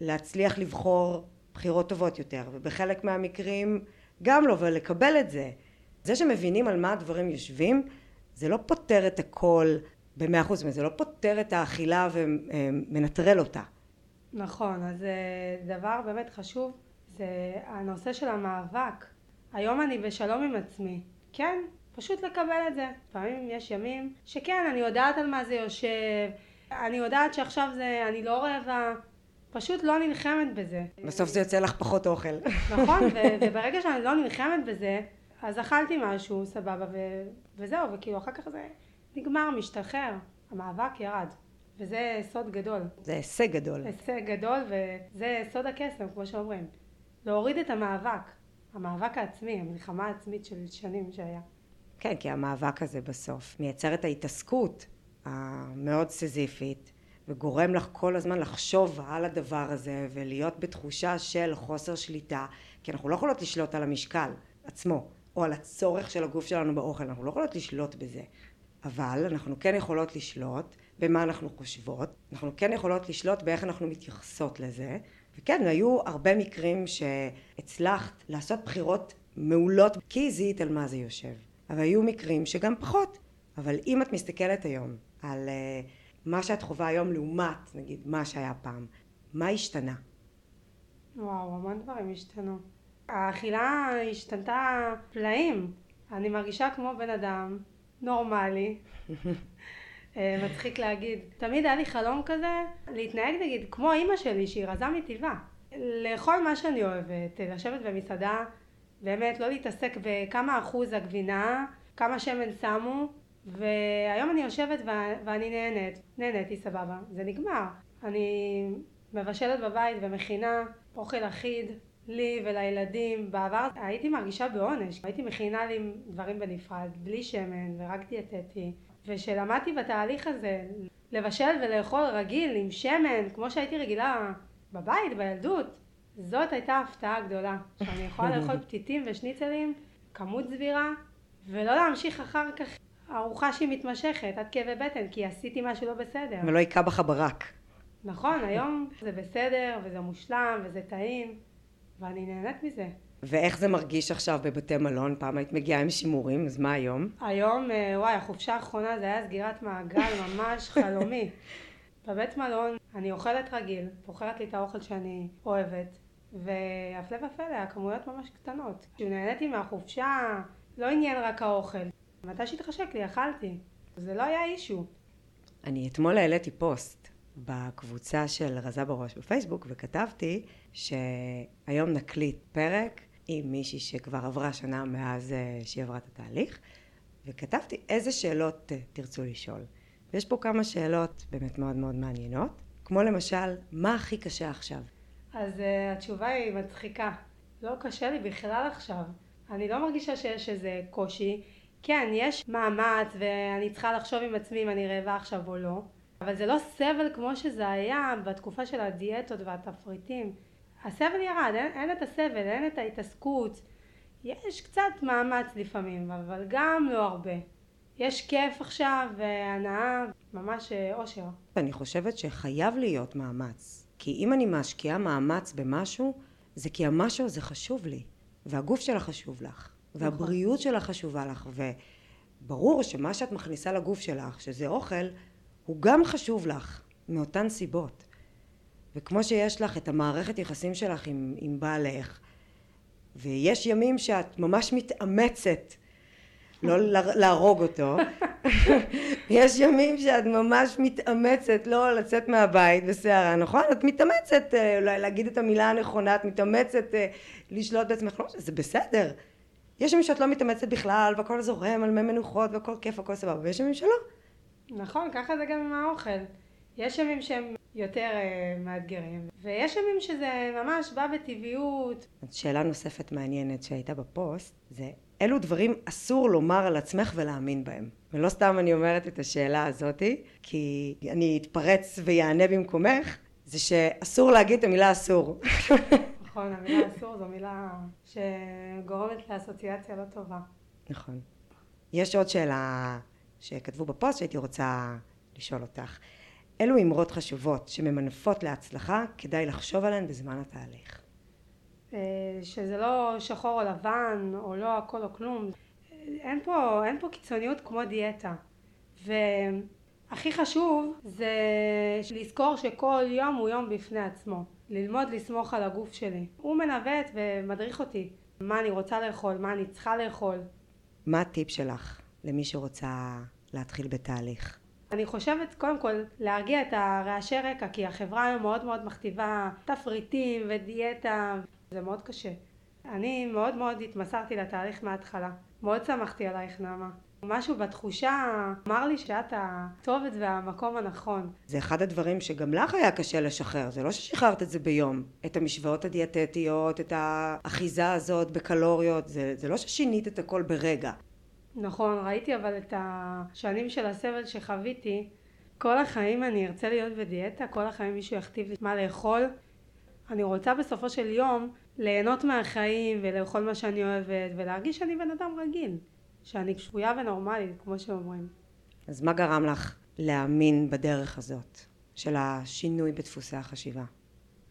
להצליח לבחור בחירות טובות יותר ובחלק מהמקרים גם לא ולקבל את זה זה שמבינים על מה הדברים יושבים זה לא פותר את הכל במאה אחוז זה לא פותר את האכילה ומנטרל אותה נכון אז אה, דבר באמת חשוב זה הנושא של המאבק היום אני בשלום עם עצמי כן פשוט לקבל את זה לפעמים יש ימים שכן אני יודעת על מה זה יושב אני יודעת שעכשיו זה אני לא רעבה פשוט לא נלחמת בזה. בסוף זה יוצא לך פחות אוכל. נכון, וברגע שאני לא נלחמת בזה, אז אכלתי משהו, סבבה, ו- וזהו, וכאילו אחר כך זה נגמר, משתחרר, המאבק ירד. וזה סוד גדול. זה הישג גדול. הישג גדול, וזה סוד הקסם, כמו שאומרים. להוריד את המאבק, המאבק העצמי, המלחמה העצמית של שנים שהיה. כן, כי המאבק הזה בסוף מייצר את ההתעסקות המאוד סיזיפית וגורם לך כל הזמן לחשוב על הדבר הזה ולהיות בתחושה של חוסר שליטה כי אנחנו לא יכולות לשלוט על המשקל עצמו או על הצורך של הגוף שלנו באוכל. אנחנו לא יכולות לשלוט בזה אבל אנחנו כן יכולות לשלוט במה אנחנו חושבות. אנחנו כן יכולות לשלוט באיך אנחנו מתייחסות לזה. וכן היו הרבה מקרים שהצלחת לעשות בחירות מעולות כי זיהית על מה זה יושב. אבל היו מקרים שגם פחות. אבל אם את מסתכלת היום על uh, מה שאת חווה היום לעומת נגיד מה שהיה פעם, מה השתנה? וואו, המון דברים השתנו. האכילה השתנתה פלאים. אני מרגישה כמו בן אדם נורמלי. אה, מצחיק להגיד. תמיד היה לי חלום כזה להתנהג נגיד כמו אימא שלי שהיא רזה מטבעה. לאכול מה שאני אוהבת, לשבת במסעדה, באמת לא להתעסק בכמה אחוז הגבינה, כמה שמן שמו, והיום אני יושבת ואני נהנית, נהניתי סבבה, זה נגמר. אני מבשלת בבית ומכינה אוכל אחיד לי ולילדים. בעבר הייתי מרגישה בעונש, הייתי מכינה לי דברים בנפרד, בלי שמן ורק דיאטטי. וכשלמדתי בתהליך הזה לבשל ולאכול רגיל עם שמן, כמו שהייתי רגילה בבית, בילדות, זאת הייתה הפתעה גדולה. שאני יכולה לאכול פתיתים ושניצלים, כמות סבירה, ולא להמשיך אחר כך ארוחה שהיא מתמשכת, עד כאבי בטן, כי עשיתי משהו לא בסדר. ולא היכה בך ברק. נכון, היום זה בסדר, וזה מושלם, וזה טעים, ואני נהנית מזה. ואיך זה מרגיש עכשיו בבתי מלון? פעם היית מגיעה עם שימורים, אז מה היום? היום, אה, וואי, החופשה האחרונה זה היה סגירת מעגל ממש חלומי. בבית מלון אני אוכלת רגיל, בוחרת לי את האוכל שאני אוהבת, והפלא ופלא, הכמויות ממש קטנות. כשנהניתי מהחופשה, לא עניין רק האוכל. מתי שהתחשק לי, אכלתי. זה לא היה אישו. אני אתמול העליתי פוסט בקבוצה של רזה בראש בפייסבוק וכתבתי שהיום נקליט פרק עם מישהי שכבר עברה שנה מאז אה, שהיא עברה את התהליך וכתבתי איזה שאלות אה, תרצו לשאול? ויש פה כמה שאלות באמת מאוד מאוד מעניינות כמו למשל מה הכי קשה עכשיו? אז uh, התשובה היא מצחיקה. לא קשה לי בכלל עכשיו. אני לא מרגישה שיש איזה קושי. כן, יש מאמץ ואני צריכה לחשוב עם עצמי אם אני רעבה עכשיו או לא, אבל זה לא סבל כמו שזה היה בתקופה של הדיאטות והתפריטים. הסבל ירד, אין, אין את הסבל, אין את ההתעסקות. יש קצת מאמץ לפעמים, אבל גם לא הרבה. יש כיף עכשיו והנאה, ממש אה, אושר. אני חושבת שחייב להיות מאמץ. כי אם אני משקיעה מאמץ במשהו, זה כי המשהו הזה חשוב לי, והגוף שלך חשוב לך. והבריאות שלך חשובה לך וברור שמה שאת מכניסה לגוף שלך שזה אוכל הוא גם חשוב לך מאותן סיבות וכמו שיש לך את המערכת יחסים שלך עם, עם בעלך ויש ימים שאת ממש מתאמצת לא להרוג אותו יש ימים שאת ממש מתאמצת לא לצאת מהבית בסערה נכון? את מתאמצת אולי להגיד את המילה הנכונה את מתאמצת לשלוט בעצמך לא, זה בסדר יש ימים שאת לא מתאמצת בכלל, והכל זורם על מי מנוחות, והכל כיף, והכל סבבה, ויש ימים שלא. נכון, ככה זה גם עם האוכל. יש ימים שהם יותר uh, מאתגרים, ויש ימים שזה ממש בא בטבעיות. שאלה נוספת מעניינת שהייתה בפוסט, זה אילו דברים אסור לומר על עצמך ולהאמין בהם. ולא סתם אני אומרת את השאלה הזאתי, כי אני אתפרץ ויענה במקומך, זה שאסור להגיד את המילה אסור. נכון, המילה אסור זו מילה שגורמת לאסוציאציה לא טובה. נכון. יש עוד שאלה שכתבו בפוסט שהייתי רוצה לשאול אותך. אילו אמרות חשובות שממנפות להצלחה כדאי לחשוב עליהן בזמן התהליך? אה, שזה לא שחור או לבן, או לא הכל או כלום. אין פה, אין פה קיצוניות כמו דיאטה. והכי חשוב זה לזכור שכל יום הוא יום בפני עצמו. ללמוד לסמוך על הגוף שלי. הוא מנווט ומדריך אותי. מה אני רוצה לאכול, מה אני צריכה לאכול. מה הטיפ שלך למי שרוצה להתחיל בתהליך? אני חושבת קודם כל להרגיע את הרעשי רקע כי החברה היום מאוד מאוד מכתיבה תפריטים ודיאטה זה מאוד קשה. אני מאוד מאוד התמסרתי לתהליך מההתחלה. מאוד שמחתי עלייך נעמה. משהו בתחושה אמר לי שאת הכתובת והמקום הנכון. זה אחד הדברים שגם לך היה קשה לשחרר, זה לא ששחררת את זה ביום. את המשוואות הדיאטטיות, את האחיזה הזאת בקלוריות, זה, זה לא ששינית את הכל ברגע. נכון, ראיתי אבל את השנים של הסבל שחוויתי. כל החיים אני ארצה להיות בדיאטה, כל החיים מישהו יכתיב לי מה לאכול. אני רוצה בסופו של יום ליהנות מהחיים ולאכול מה שאני אוהבת ולהרגיש שאני בן אדם רגיל. שאני שבויה ונורמלית, כמו שאומרים. אז מה גרם לך להאמין בדרך הזאת, של השינוי בדפוסי החשיבה?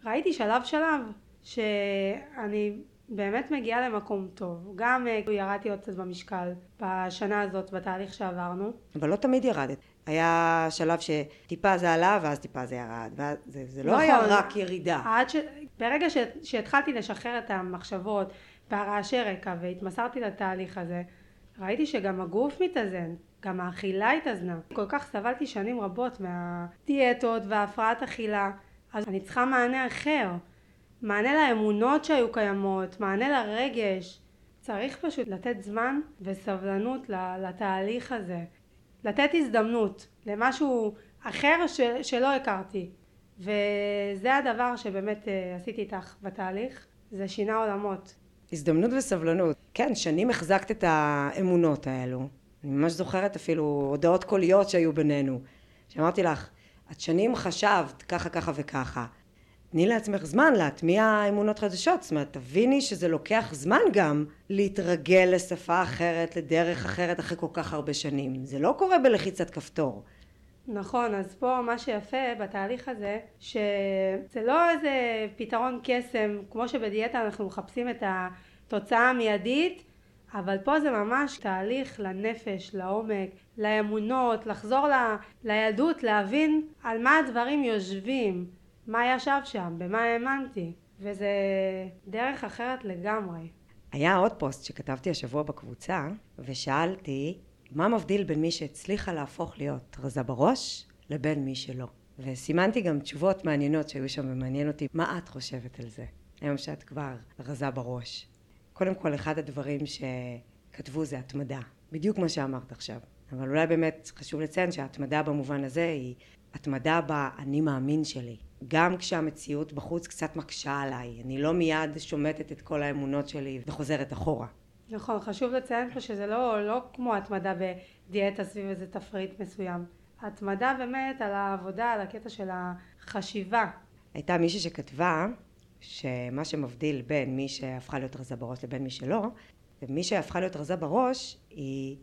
ראיתי שלב שלב שאני באמת מגיעה למקום טוב. גם אה, ירדתי עוד קצת במשקל בשנה הזאת, בתהליך שעברנו. אבל לא תמיד ירדת. היה שלב שטיפה זה עלה ואז טיפה זה ירד. וזה, זה לא נכון. היה רק ירידה. עד ש... ברגע ש... שהתחלתי לשחרר את המחשבות והרעשי רקע והתמסרתי לתהליך הזה, ראיתי שגם הגוף מתאזן, גם האכילה התאזנה. כל כך סבלתי שנים רבות מהדיאטות והפרעת אכילה, אז אני צריכה מענה אחר. מענה לאמונות שהיו קיימות, מענה לרגש. צריך פשוט לתת זמן וסבלנות לתהליך הזה. לתת הזדמנות למשהו אחר ש, שלא הכרתי. וזה הדבר שבאמת אה, עשיתי איתך בתהליך, זה שינה עולמות. הזדמנות וסבלנות. כן, שנים החזקת את האמונות האלו. אני ממש זוכרת אפילו הודעות קוליות שהיו בינינו. שאמרתי לך, את שנים חשבת ככה ככה וככה. תני לעצמך זמן להטמיע אמונות חדשות. זאת אומרת, תביני שזה לוקח זמן גם להתרגל לשפה אחרת, לדרך אחרת, אחרי כל כך הרבה שנים. זה לא קורה בלחיצת כפתור. נכון, אז פה מה שיפה בתהליך הזה, שזה לא איזה פתרון קסם, כמו שבדיאטה אנחנו מחפשים את התוצאה המיידית, אבל פה זה ממש תהליך לנפש, לעומק, לאמונות, לחזור ל, לילדות, להבין על מה הדברים יושבים, מה ישב שם, במה האמנתי, וזה דרך אחרת לגמרי. היה עוד פוסט שכתבתי השבוע בקבוצה, ושאלתי מה מבדיל בין מי שהצליחה להפוך להיות רזה בראש לבין מי שלא. וסימנתי גם תשובות מעניינות שהיו שם ומעניין אותי מה את חושבת על זה היום שאת כבר רזה בראש. קודם כל אחד הדברים שכתבו זה התמדה בדיוק מה שאמרת עכשיו אבל אולי באמת חשוב לציין שההתמדה במובן הזה היא התמדה באני מאמין שלי גם כשהמציאות בחוץ קצת מקשה עליי אני לא מיד שומטת את כל האמונות שלי וחוזרת אחורה נכון, חשוב לציין פה שזה לא, לא כמו התמדה בדיאטה סביב איזה תפריט מסוים. התמדה באמת על העבודה, על הקטע של החשיבה. הייתה מישהי שכתבה שמה שמבדיל בין מי שהפכה להיות רזה בראש לבין מי שלא, ומי שהפכה להיות רזה בראש היא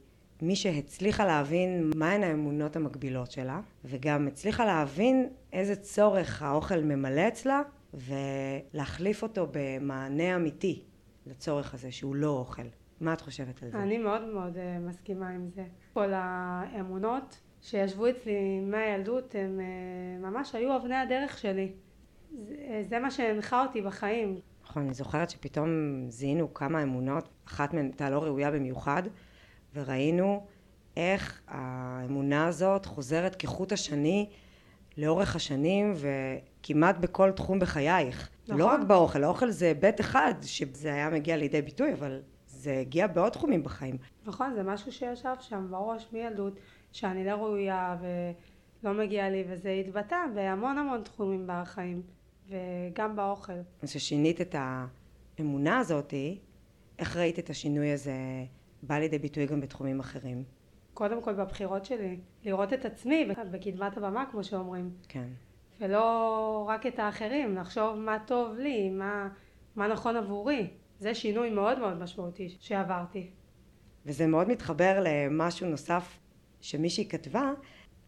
מי שהצליחה להבין מהן האמונות המקבילות שלה, וגם הצליחה להבין איזה צורך האוכל ממלא אצלה, ולהחליף אותו במענה אמיתי לצורך הזה שהוא לא אוכל. מה את חושבת על זה? אני מאוד מאוד אה, מסכימה עם זה. כל האמונות שישבו אצלי מהילדות הם אה, ממש היו אבני הדרך שלי. זה, אה, זה מה שהנחה אותי בחיים. נכון, אני זוכרת שפתאום זיהינו כמה אמונות, אחת מהן הייתה לא ראויה במיוחד, וראינו איך האמונה הזאת חוזרת כחוט השני לאורך השנים וכמעט בכל תחום בחייך. נכון. לא רק באוכל, האוכל זה היבט אחד שזה היה מגיע לידי ביטוי, אבל זה הגיע בעוד תחומים בחיים. נכון, זה משהו שישב שם בראש מילדות, שאני לא ראויה ולא מגיע לי, וזה התבטא בהמון המון תחומים בחיים, וגם באוכל. אז כששינית את האמונה הזאתי, איך ראית את השינוי הזה בא לידי ביטוי גם בתחומים אחרים? קודם כל בבחירות שלי, לראות את עצמי בקדמת הבמה, כמו שאומרים. כן. ולא רק את האחרים, לחשוב מה טוב לי, מה, מה נכון עבורי. זה שינוי מאוד מאוד משמעותי שעברתי. וזה מאוד מתחבר למשהו נוסף שמישהי כתבה,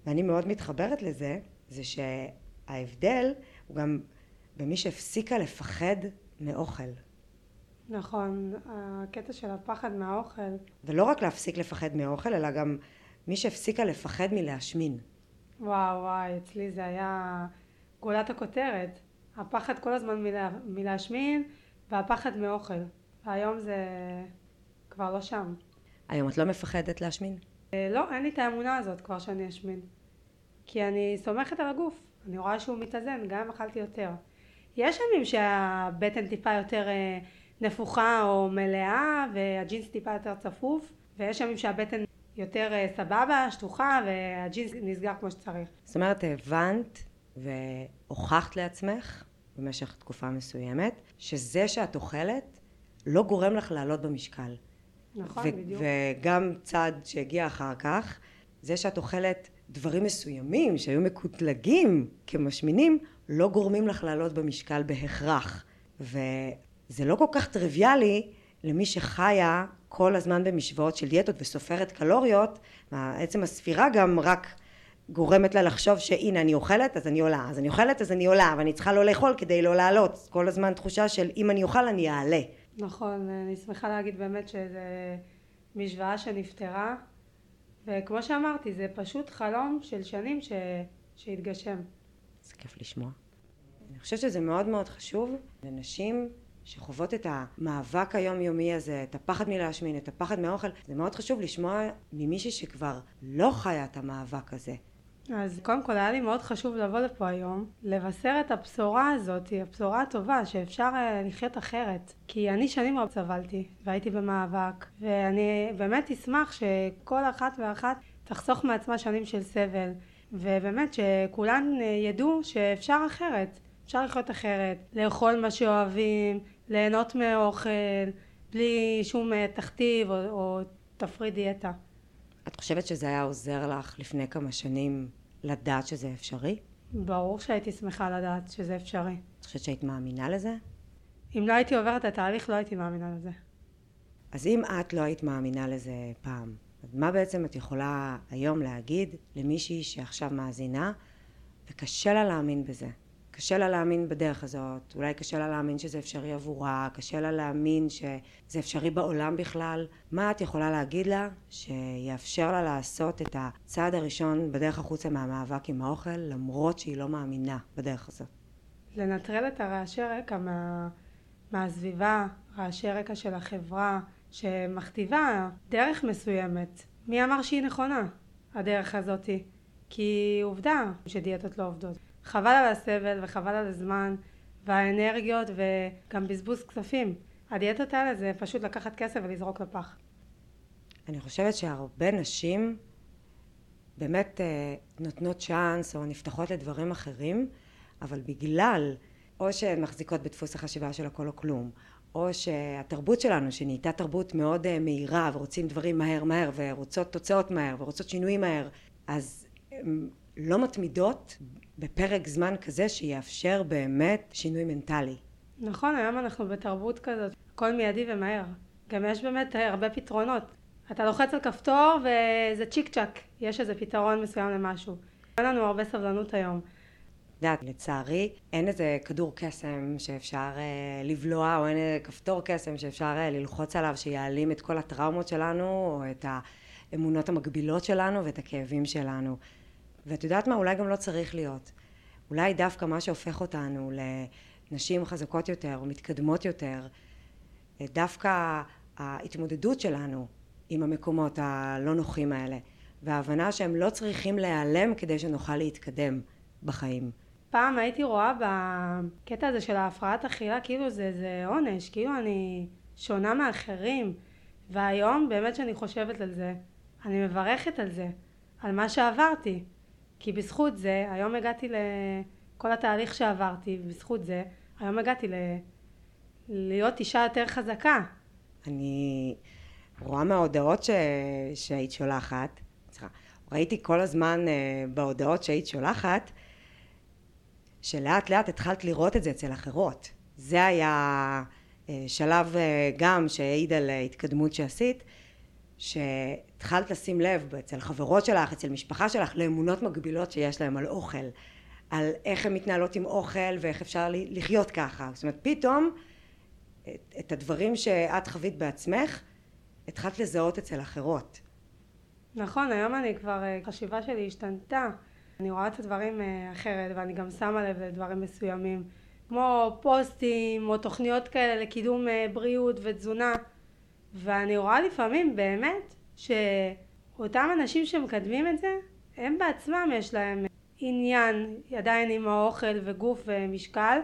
ואני מאוד מתחברת לזה, זה שההבדל הוא גם במי שהפסיקה לפחד מאוכל. נכון, הקטע של הפחד מהאוכל. ולא רק להפסיק לפחד מאוכל, אלא גם מי שהפסיקה לפחד מלהשמין. וואו וואי, אצלי זה היה גולת הכותרת. הפחד כל הזמן מלה, מלהשמין והפחד מאוכל. והיום זה כבר לא שם. היום את לא מפחדת להשמין? אה, לא, אין לי את האמונה הזאת כבר שאני אשמין. כי אני סומכת על הגוף. אני רואה שהוא מתאזן, גם אם אכלתי יותר. יש ימים שהבטן טיפה יותר אה, נפוחה או מלאה והג'ינס טיפה יותר צפוף ויש ימים שהבטן יותר אה, סבבה, שטוחה והג'ינס נסגר כמו שצריך. זאת אומרת הבנת והוכחת לעצמך במשך תקופה מסוימת שזה שאת אוכלת לא גורם לך לעלות במשקל. נכון, ו- בדיוק. וגם צעד שהגיע אחר כך זה שאת אוכלת דברים מסוימים שהיו מקוטלגים כמשמינים לא גורמים לך לעלות במשקל בהכרח וזה לא כל כך טריוויאלי למי שחיה כל הזמן במשוואות של דיאטות וסופרת קלוריות עצם הספירה גם רק גורמת לה לחשוב שהנה אני אוכלת אז אני עולה אז אני אוכלת אז אני עולה ואני צריכה לא לאכול כדי לא לעלות כל הזמן תחושה של אם אני אוכל אני אעלה נכון, אני שמחה להגיד באמת שזו משוואה שנפתרה וכמו שאמרתי זה פשוט חלום של שנים ש... שהתגשם. זה כיף לשמוע. אני חושבת שזה מאוד מאוד חשוב לנשים שחוות את המאבק היומיומי הזה, את הפחד מלהשמין, את הפחד מהאוכל, זה מאוד חשוב לשמוע ממישהי שכבר לא חיה את המאבק הזה. אז קודם כל היה לי מאוד חשוב לבוא לפה היום, לבשר את הבשורה הזאת, הבשורה הטובה שאפשר אה, לחיות אחרת. כי אני שנים רבות סבלתי והייתי במאבק, ואני באמת אשמח שכל אחת ואחת תחסוך מעצמה שנים של סבל, ובאמת שכולן אה, ידעו שאפשר אחרת. אפשר לחיות אחרת, לאכול מה שאוהבים, ליהנות מאוכל, בלי שום אה, תכתיב או, או תפריט דיאטה. את חושבת שזה היה עוזר לך לפני כמה שנים לדעת שזה אפשרי? ברור שהייתי שמחה לדעת שזה אפשרי. את חושבת שהיית מאמינה לזה? אם לא הייתי עוברת את התהליך לא הייתי מאמינה לזה. אז אם את לא היית מאמינה לזה פעם, מה בעצם את יכולה היום להגיד למישהי שעכשיו מאזינה וקשה לה להאמין בזה? קשה לה להאמין בדרך הזאת, אולי קשה לה להאמין שזה אפשרי עבורה, קשה לה להאמין שזה אפשרי בעולם בכלל. מה את יכולה להגיד לה שיאפשר לה לעשות את הצעד הראשון בדרך החוצה מהמאבק עם האוכל, למרות שהיא לא מאמינה בדרך הזאת? לנטרל את הרעשי רקע מה, מהסביבה, רעשי רקע של החברה, שמכתיבה דרך מסוימת. מי אמר שהיא נכונה, הדרך הזאתי? כי עובדה שדיאטות לא עובדות. חבל על הסבל וחבל על הזמן והאנרגיות וגם בזבוז כספים. הדיאטות האלה זה פשוט לקחת כסף ולזרוק לפח. אני חושבת שהרבה נשים באמת אה, נותנות צ'אנס או נפתחות לדברים אחרים, אבל בגלל או שהן מחזיקות בדפוס החשיבה של הכל או כלום, או שהתרבות שלנו שנהייתה תרבות מאוד אה, מהירה ורוצים דברים מהר מהר ורוצות תוצאות מהר ורוצות שינויים מהר, אז לא מתמידות בפרק זמן כזה שיאפשר באמת שינוי מנטלי. נכון, היום אנחנו בתרבות כזאת, הכל מיידי ומהר. גם יש באמת הרבה פתרונות. אתה לוחץ על כפתור וזה צ'יק צ'אק, יש איזה פתרון מסוים למשהו. אין לנו הרבה סבלנות היום. את יודעת, לצערי, אין איזה כדור קסם שאפשר אה, לבלוע, או אין איזה כפתור קסם שאפשר אה, ללחוץ עליו שיעלים את כל הטראומות שלנו, או את האמונות המקבילות שלנו ואת הכאבים שלנו. ואת יודעת מה? אולי גם לא צריך להיות. אולי דווקא מה שהופך אותנו לנשים חזקות יותר או מתקדמות יותר, דווקא ההתמודדות שלנו עם המקומות הלא נוחים האלה, וההבנה שהם לא צריכים להיעלם כדי שנוכל להתקדם בחיים. פעם הייתי רואה בקטע הזה של ההפרעת אכילה כאילו זה, זה עונש, כאילו אני שונה מאחרים, והיום, באמת שאני חושבת על זה, אני מברכת על זה, על מה שעברתי. כי בזכות זה, היום הגעתי לכל התהליך שעברתי, ובזכות זה, היום הגעתי ל... להיות אישה יותר חזקה. אני רואה מההודעות ש... שהיית שולחת, סליחה, ראיתי כל הזמן uh, בהודעות שהיית שולחת, שלאט לאט התחלת לראות את זה אצל אחרות. זה היה uh, שלב uh, גם שהעיד על התקדמות שעשית, שהתחלת לשים לב אצל חברות שלך, אצל משפחה שלך, לאמונות מגבילות שיש להם על אוכל, על איך הן מתנהלות עם אוכל ואיך אפשר לחיות ככה. זאת אומרת, פתאום את, את הדברים שאת חווית בעצמך, התחלת לזהות אצל אחרות. נכון, היום אני כבר, החשיבה שלי השתנתה. אני רואה את הדברים אה, אחרת, ואני גם שמה לב לדברים מסוימים, כמו פוסטים או תוכניות כאלה לקידום אה, בריאות ותזונה, ואני רואה לפעמים באמת שאותם אנשים שמקדמים את זה, הם בעצמם יש להם עניין עדיין עם האוכל וגוף ומשקל,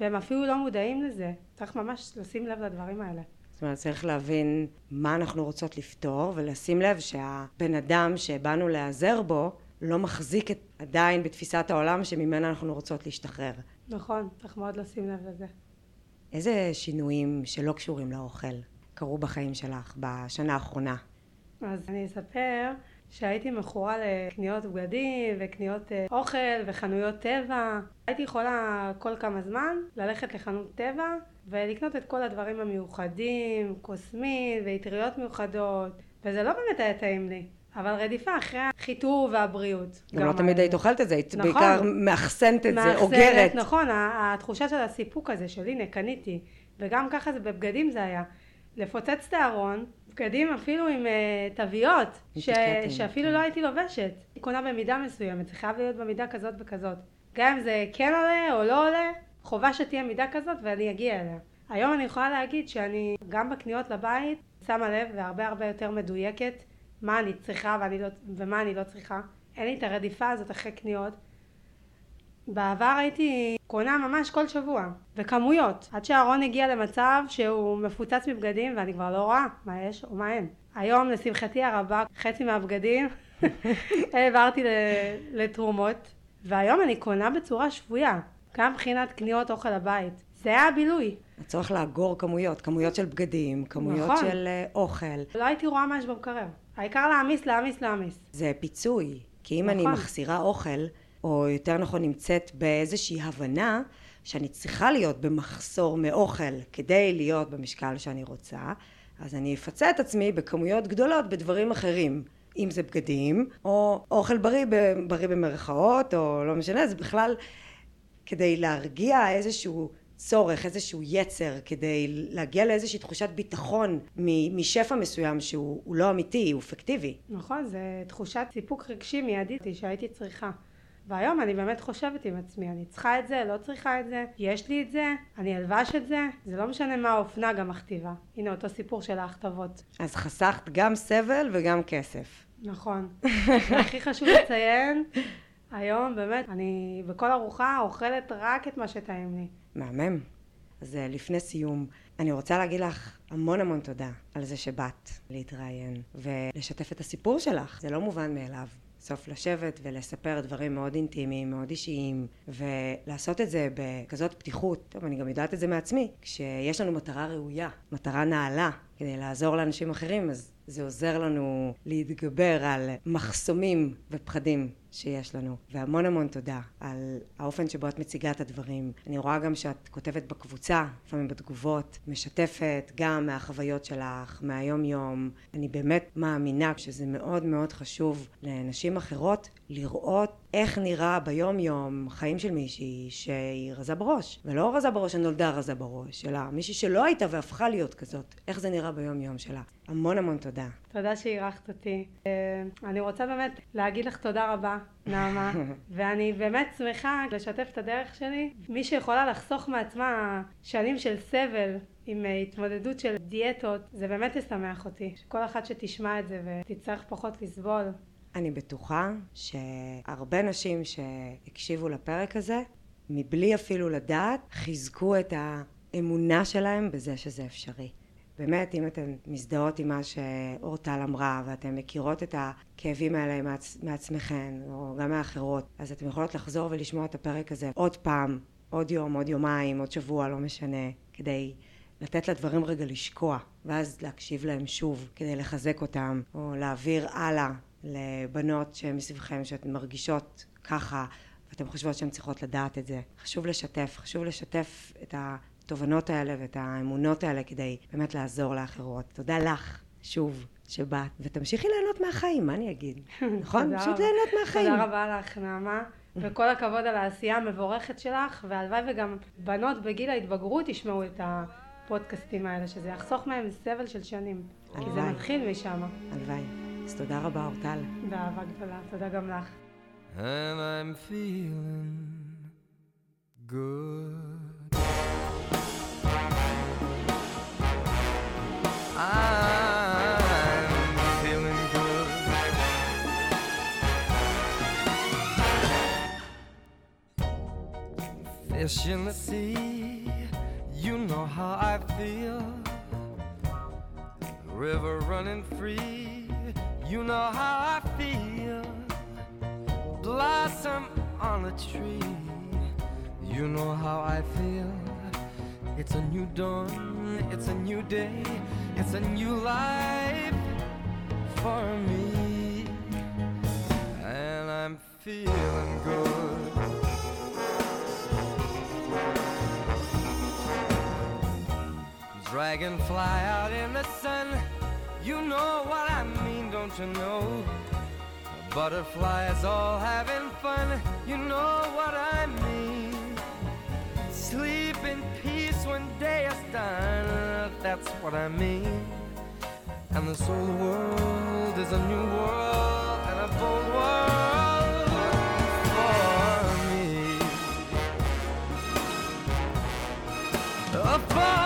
והם אפילו לא מודעים לזה. צריך ממש לשים לב לדברים האלה. זאת אומרת, צריך להבין מה אנחנו רוצות לפתור, ולשים לב שהבן אדם שבאנו להיעזר בו, לא מחזיק את, עדיין בתפיסת העולם שממנה אנחנו רוצות להשתחרר. נכון, צריך מאוד לשים לב לזה. איזה שינויים שלא קשורים לאוכל קרו בחיים שלך בשנה האחרונה? אז אני אספר שהייתי מכורה לקניות בגדים וקניות אה, אוכל וחנויות טבע. הייתי יכולה כל כמה זמן ללכת לחנות טבע ולקנות את כל הדברים המיוחדים, קוסמין ואטריות מיוחדות, וזה לא באמת היה טעים לי. אבל רדיפה אחרי החיטור והבריאות. גם, גם לא תמיד היית אוכלת את זה, היית נכון, בעיקר מאחסנת את זה, אוגרת. נכון, התחושה של הסיפוק הזה של הנה קניתי, וגם ככה זה בבגדים זה היה. לפוצץ את הארון, בגדים אפילו עם uh, תוויות, ש... שאפילו כן. לא הייתי לובשת. היא קונה במידה מסוימת, זה חייב להיות במידה כזאת וכזאת. גם אם זה כן עולה או לא עולה, חובה שתהיה מידה כזאת ואני אגיע אליה. היום אני יכולה להגיד שאני גם בקניות לבית שמה לב והרבה הרבה יותר מדויקת מה אני צריכה ואני לא, ומה אני לא צריכה. אין לי את הרדיפה הזאת אחרי קניות. בעבר הייתי קונה ממש כל שבוע, בכמויות, עד שהארון הגיע למצב שהוא מפוצץ מבגדים ואני כבר לא רואה מה יש או מה אין. היום לשמחתי הרבה חצי מהבגדים העברתי לתרומות והיום אני קונה בצורה שבויה. גם מבחינת קניות אוכל הבית. זה היה הבילוי. הצורך לאגור כמויות, כמויות של בגדים, כמויות נכון. של uh, אוכל. לא הייתי רואה מה יש במקרר. העיקר להעמיס, להעמיס, להעמיס. זה פיצוי. כי אם נכון. אני מחסירה אוכל, או יותר נכון נמצאת באיזושהי הבנה שאני צריכה להיות במחסור מאוכל כדי להיות במשקל שאני רוצה, אז אני אפצה את עצמי בכמויות גדולות בדברים אחרים. אם זה בגדים, או אוכל בריא, בריא במרכאות, או לא משנה, זה בכלל כדי להרגיע איזשהו צורך, איזשהו יצר, כדי להגיע לאיזושהי תחושת ביטחון משפע מסוים שהוא לא אמיתי, הוא פיקטיבי. נכון, זה תחושת סיפוק רגשי מיידית שהייתי צריכה. והיום אני באמת חושבת עם עצמי, אני צריכה את זה, לא צריכה את זה, יש לי את זה, אני אלבש את זה, זה לא משנה מה האופנה גם מכתיבה. הנה אותו סיפור של ההכתבות. אז חסכת גם סבל וגם כסף. נכון. והכי חשוב לציין היום באמת, אני בכל ארוחה אוכלת רק את מה שטעים לי. מהמם. אז אה, לפני סיום, אני רוצה להגיד לך המון המון תודה על זה שבאת להתראיין ולשתף את הסיפור שלך. זה לא מובן מאליו. סוף לשבת ולספר דברים מאוד אינטימיים, מאוד אישיים, ולעשות את זה בכזאת פתיחות. טוב, אני גם יודעת את זה מעצמי. כשיש לנו מטרה ראויה, מטרה נעלה, כדי לעזור לאנשים אחרים, אז זה עוזר לנו להתגבר על מחסומים ופחדים שיש לנו. והמון המון תודה על האופן שבו את מציגה את הדברים. אני רואה גם שאת כותבת בקבוצה, לפעמים בתגובות, משתפת גם מהחוויות שלך, מהיום יום. אני באמת מאמינה שזה מאוד מאוד חשוב לנשים אחרות לראות איך נראה ביום יום חיים של מישהי שהיא רזה בראש. ולא רזה בראש שנולדה רזה בראש, אלא מישהי שלא הייתה והפכה להיות כזאת. איך זה נראה ביום יום שלה. המון המון תודה. תודה שאירחת אותי. אה, אני רוצה באמת להגיד לך תודה רבה, נעמה, ואני באמת שמחה לשתף את הדרך שלי. מי שיכולה לחסוך מעצמה שנים של סבל עם אה, התמודדות של דיאטות, זה באמת ישמח אותי. כל אחת שתשמע את זה ותצטרך פחות לסבול. אני בטוחה שהרבה נשים שהקשיבו לפרק הזה, מבלי אפילו לדעת, חיזקו את האמונה שלהם בזה שזה אפשרי. באמת, אם אתן מזדהות עם מה שאורטל אמרה, ואתן מכירות את הכאבים האלה מעצ... מעצמכן, או גם מאחרות, אז אתן יכולות לחזור ולשמוע את הפרק הזה עוד פעם, עוד יום, עוד יומיים, עוד שבוע, לא משנה, כדי לתת לדברים רגע לשקוע, ואז להקשיב להם שוב, כדי לחזק אותם, או להעביר הלאה לבנות שמסביבכם, שאתן מרגישות ככה, ואתן חושבות שהן צריכות לדעת את זה. חשוב לשתף, חשוב לשתף את התובנות האלה ואת האמונות האלה כדי באמת לעזור לאחרות. תודה לך, שוב, שבאת, ותמשיכי ליהנות מהחיים, מה אני אגיד? נכון? פשוט. ליהנות מהחיים. תודה רבה לך, נעמה. וכל הכבוד על העשייה המבורכת שלך, והלוואי וגם בנות בגיל ההתבגרות ישמעו את הפודקאסטים האלה, שזה יחסוך מהם סבל של שנים. כי זה. מתחיל משם. הלוואי. אז תודה רבה, אורטל. באהבה גדולה. תודה גם לך. and I'm feeling good. I'm feeling good. Fish in the sea, you know how I feel. River running free, you know how I feel blossom on a tree. You know how I feel. It's a new dawn, it's a new day, it's a new life for me. And I'm feeling good. Dragonfly out in the sun, you know what I mean, don't you know? Butterflies all having fun, you know what I mean. Sleep in peace when day is done, that's what I mean. And this old world is a new world and a bold world for me. Uh, For